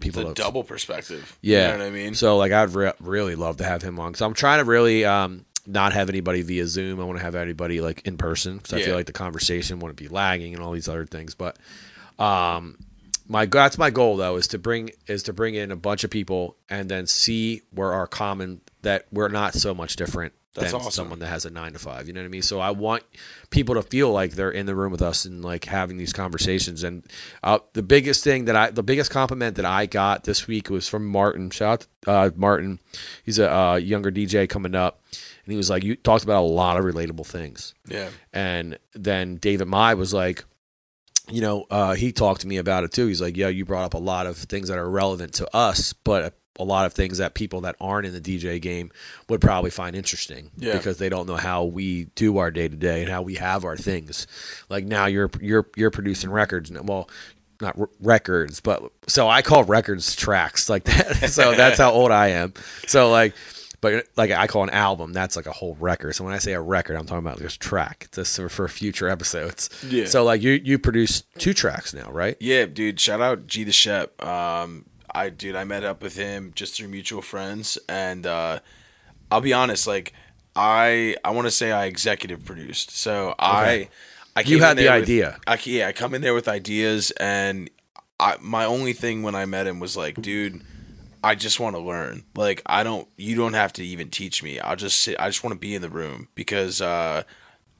people The double perspective. yeah. You know what I mean? So like I'd re- really love to have him on because I'm trying to really um, not have anybody via Zoom. I want to have everybody like in person because I feel like the conversation wouldn't be lagging and all these other things. But um, my that's my goal though is to bring is to bring in a bunch of people and then see where our common that we're not so much different That's than awesome. someone that has a nine to five. You know what I mean? So I want people to feel like they're in the room with us and like having these conversations. And uh, the biggest thing that I, the biggest compliment that I got this week was from Martin. Shout out uh, Martin. He's a uh, younger DJ coming up, and he was like, "You talked about a lot of relatable things." yeah. And then David Mai was like, you know, uh, he talked to me about it too. He's like, yeah, you brought up a lot of things that are relevant to us, but a lot of things that people that aren't in the DJ game would probably find interesting Yeah. because they don't know how we do our day to day and how we have our things. Like now you're you're you're producing records, and well, not r- records, but so I call records tracks like that. so that's how old I am. So like. But like I call an album, that's like a whole record. So when I say a record, I'm talking about this track. This for, future episodes. Yeah. So like you you produce two tracks now, right? Yeah, dude. Shout out G the Shep. Um, I dude, I met up with him just through mutual friends, and uh, I'll be honest, like I I want to say I executive produced. So I I You had in the with- idea. I yeah, I come in there with ideas, and I my only thing when I met him was like, dude. I just want to learn. Like I don't you don't have to even teach me. I'll just sit I just want to be in the room because uh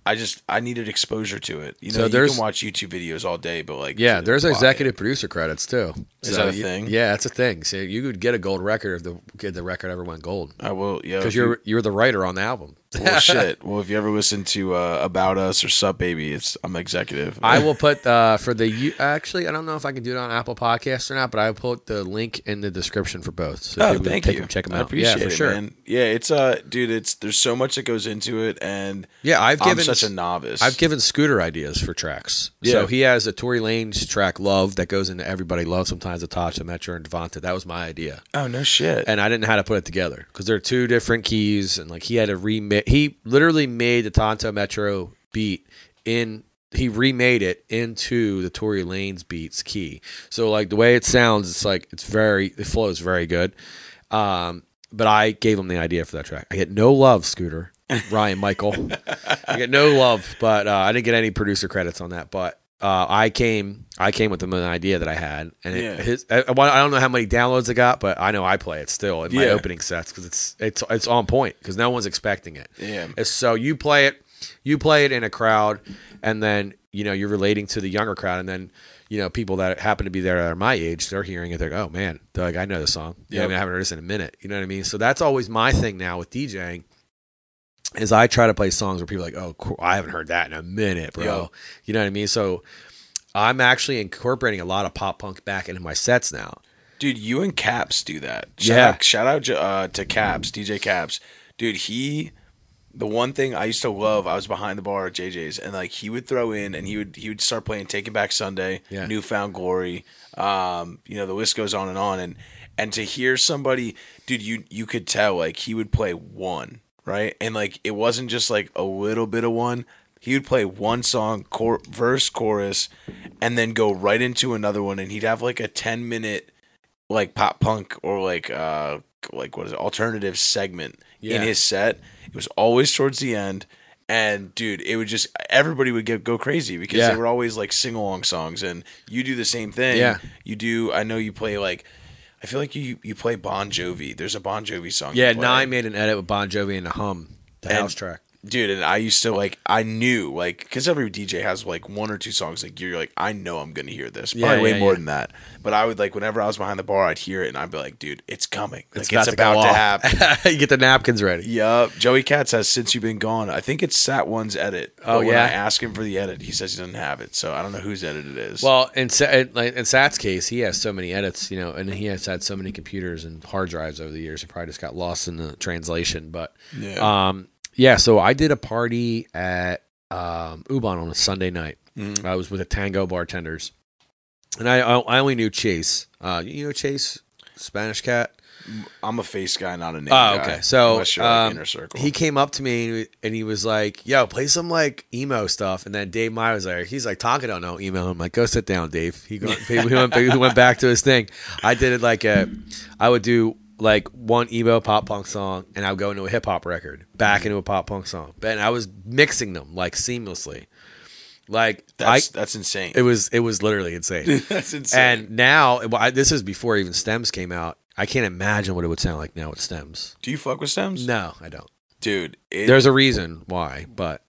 I just I needed exposure to it. You know, So you there's- can watch YouTube videos all day, but like Yeah, there's apply it- executive producer credits too. Is that a you- thing? Yeah, it's a thing. So you could get a gold record if the the record ever went gold I will, yeah. because you- you're you're the writer on the album. Well, shit. Well, if you ever listen to uh, About Us or Sup Baby, it's I'm executive. I will put uh, for the you actually I don't know if I can do it on Apple Podcasts or not, but I will put the link in the description for both. So Oh, thank take you. them, check them I out. appreciate yeah, for it, sure. man. Yeah, it's uh, dude, it's there's so much that goes into it, and Yeah, I've I'm given such a novice. I've given Scooter ideas for tracks. Yeah. So he has a Tory Lanez track "Love" that goes into "Everybody Loves." Sometimes Atasha, Metro, and Devonta. That was my idea, oh no shit. and I didn't know how to put it together because there are two different keys, and like he had to remake. He literally made the Tonto Metro beat in. He remade it into the Tory Lanez beats key. So like the way it sounds, it's like it's very it flows very good. Um, but I gave him the idea for that track. I get no love, Scooter. Ryan Michael. I get no love, but uh, I didn't get any producer credits on that. But uh, I came, I came with him an idea that I had, and it, Yeah. his, I, I don't know how many downloads it got, but I know I play it still in my Yeah. opening sets because it's it's it's on point because no one's expecting it. Yeah. So you play it, you play it in a crowd, and then you know you're relating to the younger crowd, and then you know people that happen to be there that are my age, they're hearing it. They're like, oh man, they're like, I know the song. What I mean, I haven't heard this in a minute. You know what I mean? So that's always my thing now with DJing. Is I try to play songs where people are like, oh, cool, I haven't heard that in a minute, bro. Yo. You know what I mean? So I'm actually incorporating a lot of pop punk back into my sets now. Dude, you and Caps do that. Shout Yeah. Out, shout out uh, to Caps, DJ Caps. Dude, he. The one thing I used to love, I was behind the bar at JJ's, and like he would throw in, and he would he would start playing "Taking Back Sunday," Yeah. "New Found Glory," um, you know the list goes on and on, and and to hear somebody, dude, you you could tell like he would play one right, and like it wasn't just like a little bit of one. He would play one song, cor- verse, chorus, and then go right into another one, and he'd have like a ten minute like pop punk or like uh like what is it alternative segment Yeah. in his set. It was always towards the end. And dude, it would just everybody would get go crazy because Yeah. they were always like sing along songs, and you do the same thing. Yeah. you do. I know you play like, I feel like you you play Bon Jovi. There's a Bon Jovi song. Yeah, play. Nine made an edit with Bon Jovi and the Hum, the And- house track. Dude. And I used to like, I knew like because every DJ has like one or two songs like you're like, I know I'm gonna hear this. Yeah, way yeah, more yeah. than that. But I would like whenever I was behind the bar, I'd hear it and I'd be like, dude, it's coming. Like, it's, to about to, happen. you get the napkins ready. Yup. Joey Katz has since you've been gone. I think it's Sat One's edit. Oh, when yeah? I ask him for the edit, he says he doesn't have it. So I don't know whose edit it is. Well, in, in, like, in Sat's case, he has so many edits, you know, and he has had so many computers and hard drives over the years. He probably just got lost in the translation. But yeah. um, yeah, so I did a party at um, Ubon on a Sunday night. Mhm. I was with the Tango bartenders, and I I only knew Chase. Uh, you know Chase, Spanish cat. I'm a face guy, not a name Oh, guy. So unless you're like um, inner circle. he came up to me and he- was like, "Yo, play some like emo stuff." And then Dave Meyer was there. He's like, "Tonka don't know emo." I'm like, "Go sit down, Dave." He, go, he went he went back to his thing. I did it like a, I would do like one emo pop punk song, and I would go into a hip hop record, back into a pop punk song, and I was mixing them like seamlessly. Like that's I, that's insane. it was it was literally insane. that's insane. and now, well, I, this is before even stems came out. I can't imagine what it would sound like now with stems. Do you fuck with stems? No, I don't. dude. It, There's a reason why, but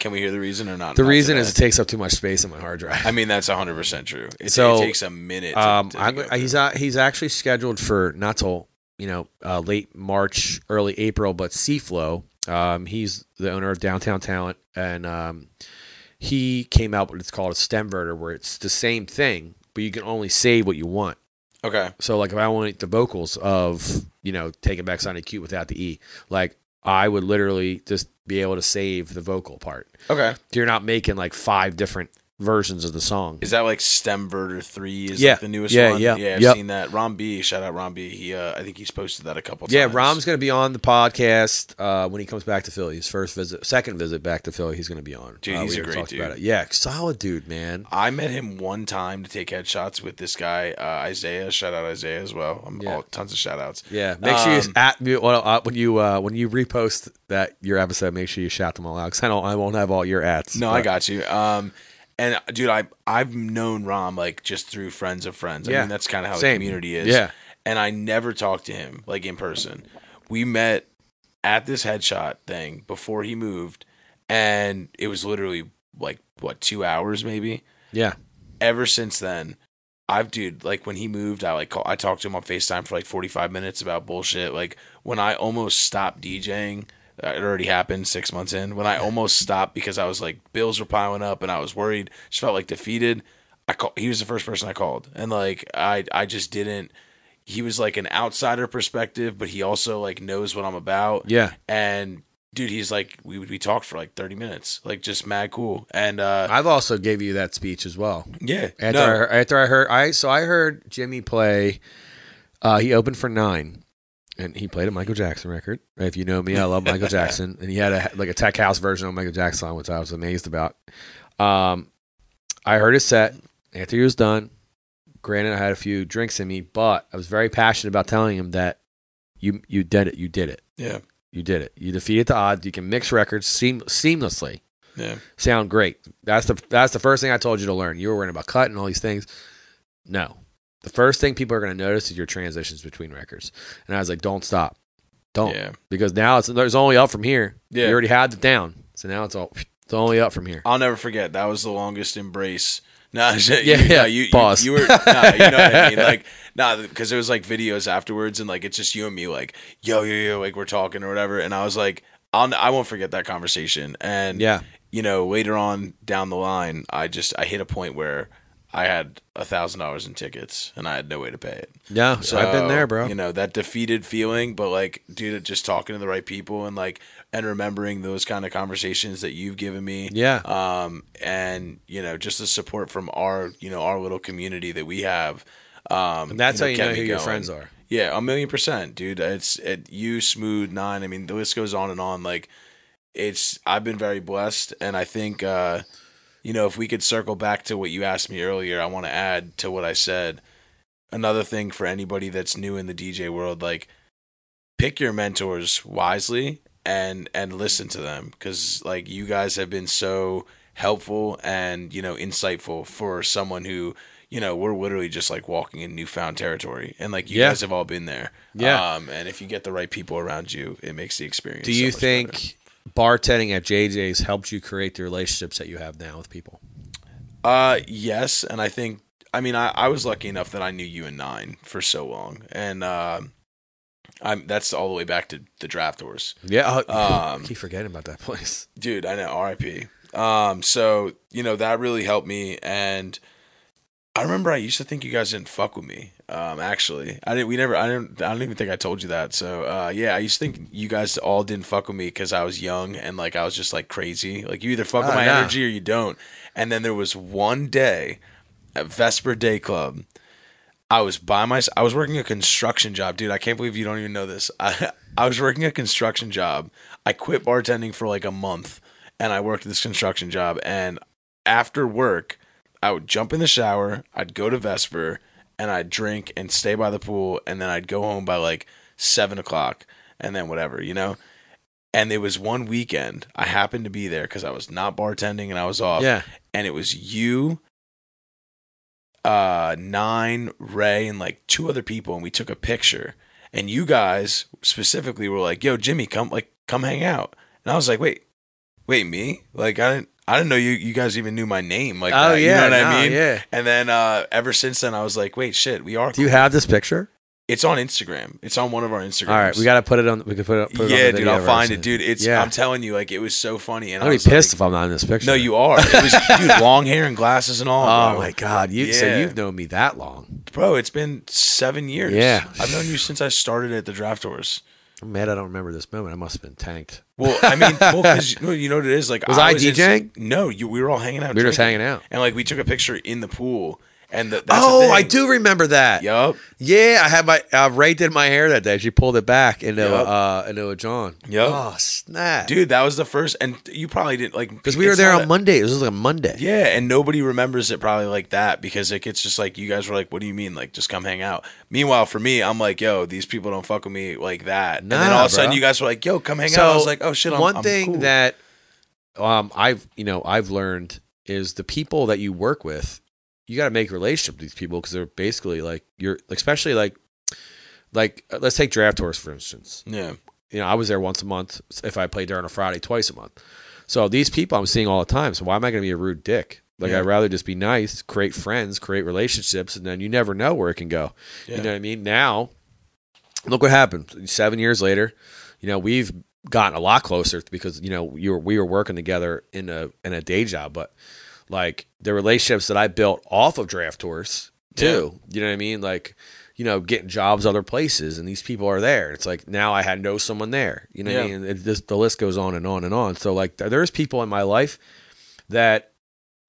can we hear the reason or not? the Not reason today? is it takes up too much space on my hard drive. I mean, that's 100 percent true. It, So, it takes a minute. To, um, to I'm, he's uh, he's actually scheduled for not till you know uh, late March, early April, but Seaflow. Um, he's the owner of Downtown Talent, and um, he came out with what's called a stemverter, where it's the same thing, but you can only save what you want. okay. So like if I want the vocals of you know taking back Sunday's Cute without the E, like I would literally just be able to save the vocal part. Okay. You're not making like five different versions of the song. Is that like Stemverter three? Is Yeah. like the newest Yeah, one? yeah, yeah. I've yep. seen that. Rom B, shout out Rom B. He, uh, I think he's posted that a couple times yeah, times. Rom's going to be on the podcast uh, when he comes back to Philly. His first visit, second visit back to Philly, he's going to be on. Dude, Uh, he's a great dude. it. Yeah, solid dude, man. I met him one time to take headshots with this guy uh, Isaiah. Shout out Isaiah as well. I'm Yeah. all tons of shout outs. Yeah, make sure you Um, at well, uh, when you uh, when you repost that your episode, make sure you shout them all out because I don't I won't have all your ads. No, I got you. Um, and uh, dude, I I've known Rom like just through friends of friends. I Yeah. mean, that's kind of how Same. the community is. Yeah. And I never talked to him like in person. We met at this headshot thing before he moved, and it was literally like what two hours maybe. Yeah, Ever since then, I've dude like when he moved, I like call, I talked to him on Facetime for like forty five minutes about bullshit. Like when I almost stopped DJing. It already happened six months in when I almost stopped because I was like bills were piling up and I was worried. Just felt like defeated. I call, he was the first person I called, and like I I just didn't. He was like an outsider perspective, but he also like knows what I'm about. Yeah. And dude, he's like we we talked for like 30 minutes, like just mad cool. And uh I've also gave you that speech as well. yeah, After no, I heard, after I heard I so I heard Jimmy play. Uh, he opened for nine, and he played a Michael Jackson record. If you know me, I love Michael Jackson, and he had a like a tech house version of Michael Jackson which I was amazed about. Um, I heard his set after he was done. Granted, I had a few drinks in me, but I was very passionate about telling him that you you did it, you did it, yeah, you did it. You defeated the odds. You can mix records seam- seamlessly yeah, sound great. That's the that's the first thing I told you to learn. You were worrying about cut and all these things. No, the first thing people are going to notice is your transitions between records. And I was like, don't stop, don't, yeah. because now it's there's only up from here. Yeah. you already had it down, so now it's all it's only up from here. I'll never forget. That was the longest embrace. No, you, Yeah, you, yeah, no, you, you, pause. you were, no, you know what I mean? Like, nah, because there was like videos afterwards, and like it's just you and me, like, yo, yo, yo, like we're talking or whatever. And I was like, I'll, I won't forget that conversation. And Yeah, you know, later on down the line, I just I hit a point where I had a thousand dollars in tickets and I had no way to pay it. yeah. So I've been there, bro. You know that defeated feeling, but like, dude, just talking to the right people and like, and remembering those kind of conversations that you've given me. yeah, Um, and you know, just the support from our, you know, our little community that we have. Um, and that's you how you know who your going. friends are. Yeah, a million percent, dude. It's it, you, smooth nine. I mean, the list goes on and on. Like, it's I've been very blessed, and I think, uh, you know, if we could circle back to what you asked me earlier, I want to add to what I said. Another thing for anybody that's new in the DJ world, like, pick your mentors wisely and and listen to them because like you guys have been so helpful and you know insightful for someone who you know we're literally just like walking in newfound territory and like you Yeah. guys have all been there Yeah. um and if you get the right people around you it makes the experience Do so you much think better. Bartending at JJ's helped you create the relationships that you have now with people? uh yes and i think i mean i, I was lucky enough that i knew you and nine for so long and uh, i'm that's all the way back to the draft horse. Yeah, oh, Um, keep forgetting about that place. dude i know rip um so you know that really helped me and i remember i used to think you guys didn't fuck with me um actually i didn't we never i didn't i don't even think i told you that so uh yeah i used to think you guys all didn't fuck with me because i was young and like i was just like crazy like you either fuck with Oh, my energy or you don't and then there was one day at vesper day club I was by myself. I was working a construction job, dude. I can't believe you don't even know this. I I was working a construction job. I quit bartending for like a month, and I worked this construction job. And after work, I would jump in the shower. I'd go to Vesper, and I'd drink and stay by the pool, and then I'd go home by like seven o'clock, and then whatever, you know. And there was one weekend I happened to be there because I was not bartending and I was off Yeah, and it was you, uh, Nine, Ray, and like two other people, and we took a picture. And you guys specifically were like, "Yo, Jimmy, come like come hang out." And I was like, "Wait, wait, me? Like I didn't." I didn't know you, you guys even knew my name like Oh, that. You yeah, know what no, I mean? yeah. And then uh, ever since then, I was like, wait, shit, we are. Do you have this picture? It's on Instagram. It's on one of our Instagrams. All right, we gotta put it on. We can put it. Put it on yeah, dude, I'll find it, dude. It's. Yeah. I'm telling you, like, it was so funny. And I'd I be pissed like- if I'm not in this picture. no, you are. It was, dude, long hair and glasses and all. Oh bro. my god, you so Yeah. you've known me that long. Bro, it's been seven years. Yeah. I've known you since I started at the draft horse. I'm mad I don't remember this moment. I must have been tanked. Well, I mean, well, because you, know, what it is. Like, Was I in- DJing? no, you. We were all hanging out. We were just hanging out. and like we took a picture in the pool. And the, oh. I do remember that. Yup. Yeah, I had my uh, Ray did my hair that day. She pulled it back into Yup. uh into a John. Yup. Oh snap, Dude, that was the first, and you probably didn't like Because we were there on a- Monday. It was like a Monday. Yeah, and nobody remembers it probably like that because like it's just like you guys were like, "What do you mean? Like just come hang out." Meanwhile, for me, I'm like, "Yo, these people don't fuck with me like that." and then Nah, all of a sudden, bro. you guys were like, "Yo, come hang out." I was like, "Oh shit!" I'm, one I'm thing cool. that um I've you know I've learned is the people that you work with, you got to make a relationship with these people because they're basically like you're especially like like uh, let's take draft horse for instance. yeah, You know, I was there once a month. If I played there on a Friday, twice a month. So these people I'm seeing all the time. So why am I going to be a rude dick? Like Yeah. I'd rather just be nice, create friends, create relationships, and then you never know where it can go. yeah, You know what I mean? Now, look what happened. Seven years later, you know we've gotten a lot closer because you know you were we were working together in a in a day job, but like the relationships that I built off of draft horse too. You know what I mean? Like you know, getting jobs other places, and these people are there. It's like now I had know someone there. You know what I mean? It just, the list goes on and on and on. So like, there's people in my life that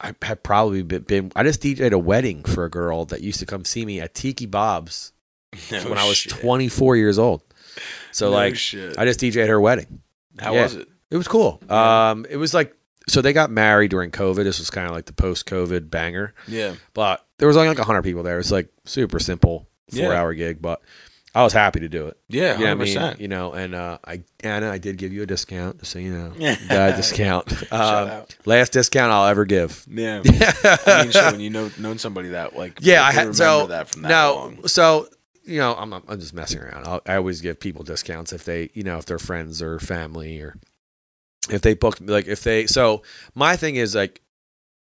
I had probably been, been. I just DJ'd a wedding for a girl that used to come see me at Tiki Bob's No when I was shit. 24 years old. So No like, shit. I just DJ'd her wedding. How yeah. was it? It was cool. Yeah. Um, it was like so they got married during COVID. This was kind of like the post-COVID banger, Yeah. but there was only like 100 people there. It's like super simple Yeah. four-hour gig, but I was happy to do it. Yeah. You know I mean? You know, and uh, I Anna, I did give you a discount, just so you know. Yeah. Discount. Shout Um, out. last discount I'll ever give. Yeah. I mean, sure, when you know known somebody that like Yeah, I had so that from that no, long. so you know, I'm I'm just messing around. I'll, I always give people discounts if they, you know, if they're friends or family or if they book like if they. So my thing is like,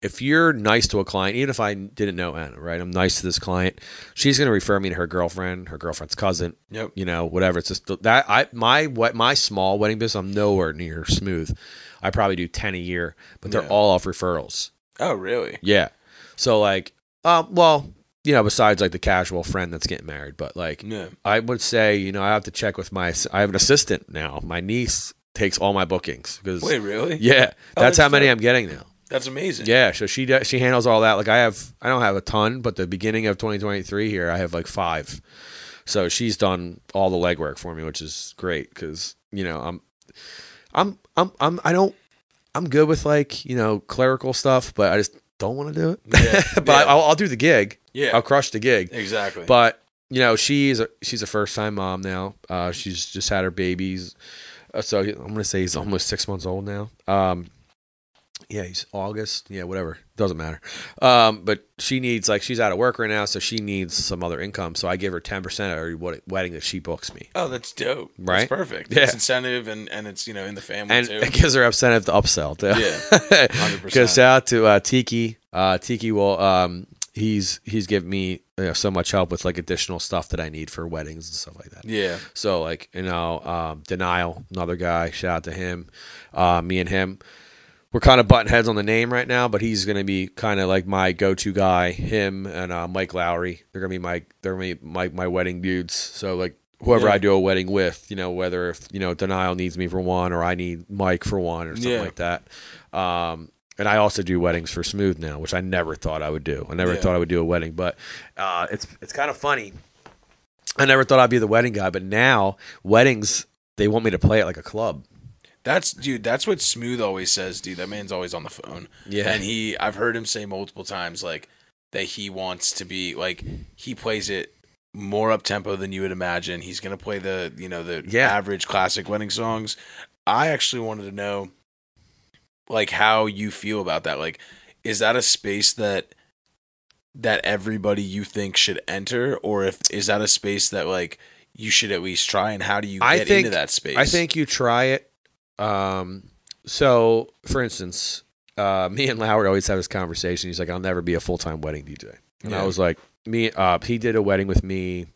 if you're nice to a client, even if I didn't know Anna, right? I'm nice to this client. She's gonna refer me to her girlfriend, her girlfriend's cousin, Yep. you know, whatever. It's just that I my what my small wedding business. I'm nowhere near smooth. I probably do ten a year, but they're Yeah. all off referrals. Oh, really? Yeah. So like, um, well, you know, besides like the casual friend that's getting married, but like, Yeah. I would say, you know, I have to check with my. I have an assistant now. My niece takes all my bookings because Wait, really? yeah, Oh, that's how many. I'm getting now. That's amazing. Yeah, so she does, she handles all that. Like I have, I don't have a ton, but the beginning of 2023 here, I have like five. So she's done all the legwork for me, which is great because you know I'm, I'm, I'm, I'm, I don't, I'm good with like you know clerical stuff, but I just don't want to do it. Yeah. but Yeah. I'll, I'll do the gig. Yeah. I'll crush the gig. Exactly. But you know, she's a, she's a first time mom now. Uh, she's just had her babies, so I'm gonna say he's almost six months old now. Um, yeah, he's August. Yeah, whatever, doesn't matter. Um, but she needs like she's out of work right now, so she needs some other income. So I give her ten percent of every wedding that she books me, oh, that's dope. Right? That's perfect. Yeah. It's incentive and and it's you know in the family and too. it gives her incentive to upsell too. Yeah, 100%. Because shout out to uh, Tiki. Uh, Tiki will um, he's he's given me you know, so much help with like additional stuff that I need for weddings and stuff like that. yeah. So like you know, um, denial, another guy. Shout out to him. Uh, me and him, we're kind of butting heads on the name right now, but he's gonna be kind of like my go-to guy. Him and uh, Mike Lowry. They're gonna be my they're gonna be my my wedding dudes. So like whoever Yeah. I do a wedding with, you know, whether if you know denial needs me for one or I need Mike for one or something Yeah. like that. Um, and I also do weddings for Smooth now, which I never thought I would do. I never Yeah. thought I would do a wedding, but uh, it's it's kind of funny. I never thought I'd be the wedding guy, but now weddings they want me to play it like a club. That's dude. That's what Smooth always says, dude. That man's always on the phone. Yeah. and he I've heard him say multiple times like that he wants to be like he plays it more up tempo than you would imagine. He's gonna play the you know the Yeah. average classic wedding songs. I actually wanted to know like how you feel about that. Like, is that a space that that everybody you think should enter, or if is that a space that like you should at least try? And how do you I get think- into that space? I think you try it. Um, so, for instance, uh, me and Lowry always have this conversation. He's like, "I'll never be a full time wedding DJ," and I was like, "Me." Uh, he did a wedding with me.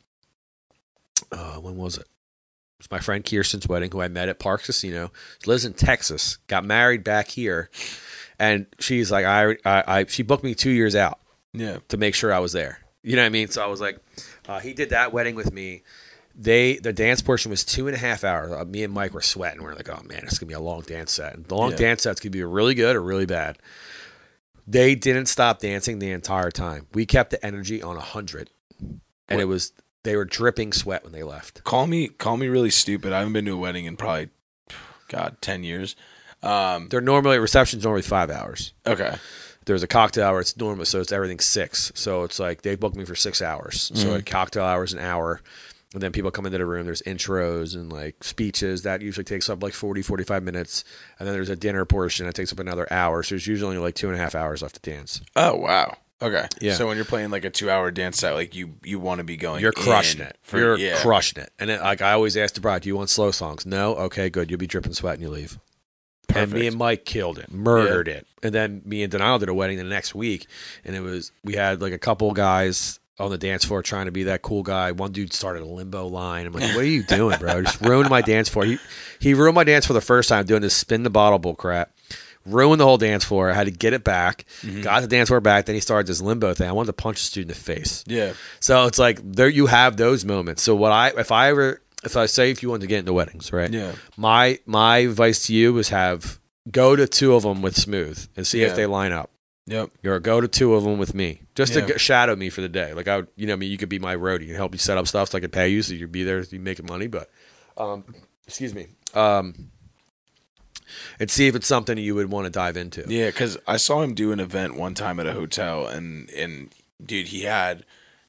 Uh, when was it? It was my friend Kirsten's wedding, who I met at Parx Casino. She lives in Texas. Got married back here, and she's like, I, I, I she booked me two years out yeah, to make sure I was there. You know what I mean? So I was like, uh, he did that wedding with me. They the dance portion was two and a half hours. Uh, me and Mike were sweating. We are like, oh man, it's gonna be a long dance set. And the long Yeah. dance set's gonna be really good or really bad. They didn't stop dancing the entire time. We kept the energy on a hundred, and What- it was they were dripping sweat when they left. call me call me really stupid. I haven't been to a wedding in probably God ten years. Um, They're normally receptions normally five hours. okay, there's a cocktail hour. It's normal, so it's everything six. So it's like they booked me for six hours. So Mhm. a cocktail hour is an hour, and then people come into the room. There's intros and like speeches that usually takes up like 40, 45 minutes, and then there's a dinner portion that takes up another hour. So there's usually like two and a half hours left to dance. Oh wow. Okay. Yeah. So when you're playing like a two hour dance set, like you you want to be going. You're crushing in it. For, You're yeah. crushing it. And then, like I always ask the bride, "Do you want slow songs?" No. Okay, good. You'll be dripping sweat and you leave. And me and Mike killed it, murdered it. And then me and Denial did a wedding the next week, and it was we had like a couple guys on the dance floor trying to be that cool guy. One dude started a limbo line. I'm like, what are you doing, bro? Just ruined my dance floor. He he ruined my dance for the first time doing this spin the bottle bull crap. Ruined the whole dance floor. I had to get it back. Got the dance floor back. Then he started this limbo thing. I wanted to punch the student in the face. Yeah. So it's like there you have those moments. So what I if I ever if I say if you want to get into weddings, right? Yeah. My my advice to you is have go to two of them with smooth and see Yeah. if they line up. Yep. Or go to two of them with me, just Yeah. to g shadow me for the day. Like I, would, you know, I mean, you could be my roadie and help you set up stuff, so I could pay you, so you'd be there, you making money. But, um, excuse me, um, and see if it's something you would want to dive into. Yeah, because I saw him do an event one time at a hotel, and and dude, he had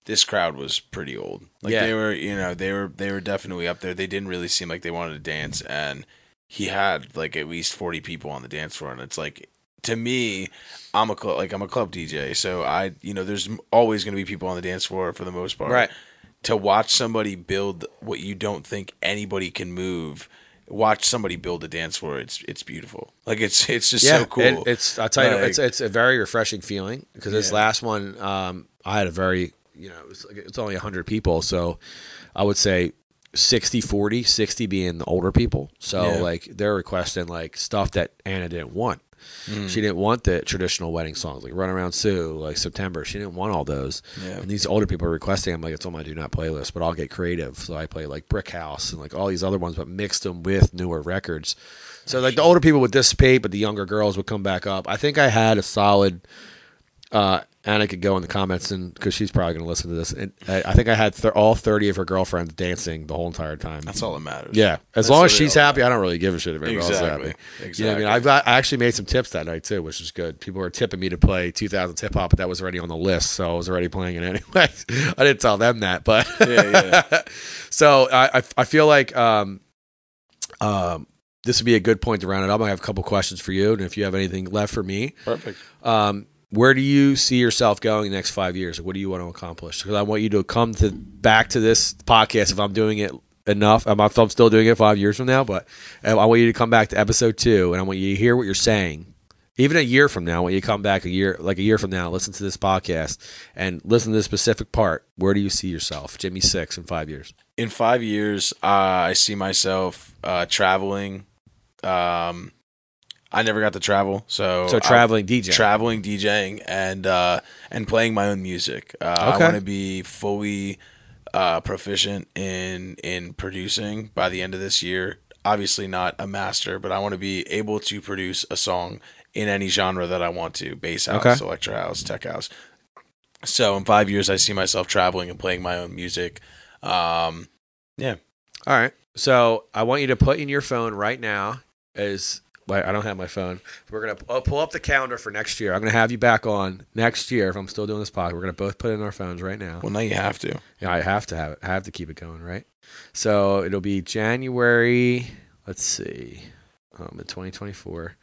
this crowd was pretty old. Like Yeah. they were, you know, they were they were definitely up there. They didn't really seem like they wanted to dance, and he had like at least forty people on the dance floor, and it's like to me, I'm a club like I'm a club DJ, so I you know there's always going to be people on the dance floor for the most part. Right. To watch somebody build what you don't think anybody can move. Watch somebody build a dance floor. It's it's beautiful. Like it's it's just yeah, so cool. it- it's I tell you, Like- it's it's a very refreshing feeling because this Yeah. last one, um, I had a very, you know, it was like, it's only hundred people, so I would say 60, 40, 60 being the older people. So Yeah. like they're requesting like stuff that Anna didn't want. Mm. She didn't want the traditional wedding songs like "Runaround Sue," like September. She didn't want all those. Yeah. And these older people are requesting. I'm like, it's on my do not playlist, but I'll get creative. So I play like Brick House and like all these other ones, but mixed them with newer records. So like the older people would dissipate, but the younger girls would come back up. I think I had a solid. Uh, Anna could go in the comments and because she's probably going to listen to this. And I, I think I had th- all thirty of her girlfriends dancing the whole entire time. That's all that matters. Yeah, as That's long as she's happy, I don't really give a shit if everyone else is Exactly. happy. You know I Exactly. mean? I've got, I actually made some tips that night too, which is good. People were tipping me to play 2000 hip hop, but that was already on the list, so I was already playing it anyway. I didn't tell them that, but Yeah, yeah. so I, I, I feel like um, um, this would be a good point to round it up. I have a couple questions for you, and if you have anything left for me, Perfect. um, where do you see yourself going the next five years? What do you want to accomplish? Because I want you to come to back to this podcast if I'm doing it enough. I'm, I'm still doing it five years from now, but I want you to come back to episode two, and I want you to hear what you're saying. Even a year from now, when you come back a year, like a year from now, listen to this podcast and listen to this specific part. Where do you see yourself, Jimmy Six, in five years? In five years, uh, I see myself uh, traveling. Um, I never got to travel, so So traveling DJ. traveling, DJing, and uh, and playing my own music. Uh, I want to be fully uh, proficient in in producing by the end of this year. Obviously, not a master, but I want to be able to produce a song in any genre that I want to: bass house, Okay. electro house, tech house. So in five years, I see myself traveling and playing my own music. Um, yeah. All right. So I want you to put in your phone right now is I don't have my phone. We're gonna uh, pull up the calendar for next year. I'm gonna have you back on next year if I'm still doing this podcast. We're gonna both put in our phones right now. well, now you have to. Yeah, I have to have it. I have to keep it going, right? So it'll be January. Let's see, um, in 2024.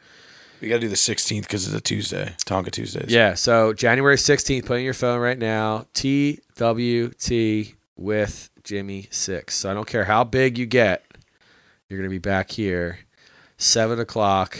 We got to do the 16th because it's a Tuesday, Tonka Tuesdays. Yeah. So January 16th. Put in your phone right now. TWT with Jimmy Six. So I don't care how big you get, you're gonna be back here, seven o'clock.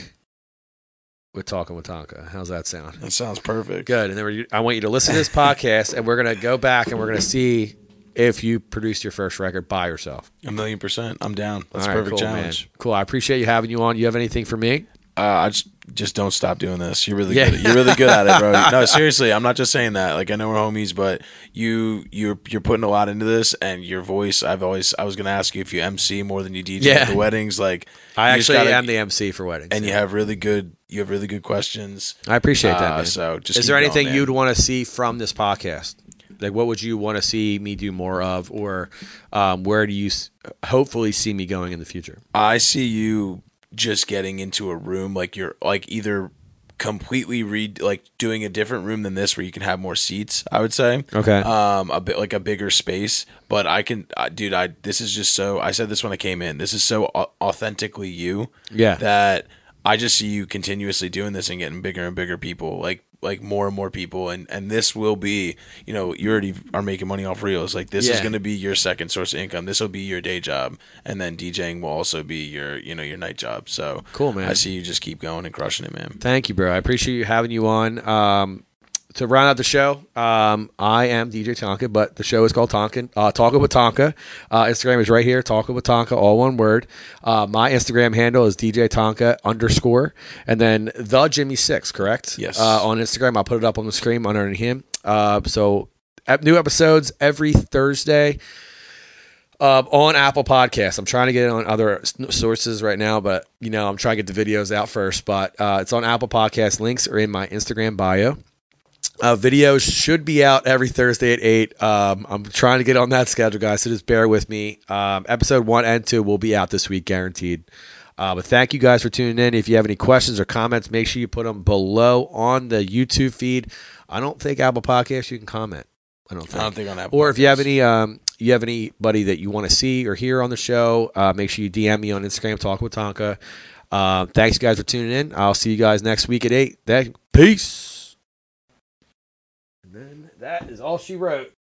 With talking with Tonka. How's that sound? that sounds perfect. Good. And then we're, I want you to listen to this podcast, and we're gonna go back and we're gonna see if you produced your first record by yourself. A million percent. I'm down. That's All a perfect cool, man. challenge. Cool. I appreciate you having you on. You have anything for me? Uh, I just just don't stop doing this. You're really Yeah. good. You're really good at it, bro. No, seriously, I'm not just saying that. Like I know we're homies, but you you're you're putting a lot into this, and your voice. I've always I was gonna ask you if you MC more than you DJ Yeah. at the weddings. Like I actually gotta- am the MC for weddings. and you have really good you have really good questions. I appreciate that. Uh, so just is there anything man. you'd want to see from this podcast? Like, what would you want to see me do more of, or um, where do you s- hopefully see me going in the future? I see you just getting into a room like you're like either completely read like doing a different room than this where you can have more seats. I would say. Okay. um a bit like a bigger space but i can uh, dude i this is just so i said this when i came in this is so au- authentically you Yeah. that i just see you continuously doing this and getting bigger and bigger people like like more and more people and and this will be you know you already are making money off reels like this is going to be your second source of income this will be your day job and then djing will also be your you know your night job so Cool, man. i see you just keep going and crushing it man Thank you, bro. I appreciate you having you on. Um, to round out the show, um, I am DJ Tonka, but the show is called Tonkin. Uh, Talking with Tonka. Uh, Instagram is right here. Talking with Tonka, all one word. Uh, my Instagram handle is DJ Tonka underscore, and then the Jimmy Six. Correct. Yes. Uh, on Instagram, I'll put it up on the screen under him. Uh, so new episodes every Thursday. Uh, on Apple Podcasts. I'm trying to get it on other sources right now, but you know I'm trying to get the videos out first. But uh, it's on Apple Podcasts. Links are in my Instagram bio. Uh, videos should be out every Thursday at eight. Um, I'm trying to get on that schedule, guys. So just bear with me. Um, episode one and two will be out this week, guaranteed. Uh, but thank you guys for tuning in. If you have any questions or comments, make sure you put them below on the YouTube feed. I don't think Apple Podcasts you can comment. I don't think. I don't think on Apple. Or if you have any, um, you have anybody that you want to see or hear on the show, uh, make sure you DM me on Instagram. Talk with Tonka. Uh, thanks, guys, for tuning in. I'll see you guys next week at eight. Thank- Peace. That is all she wrote.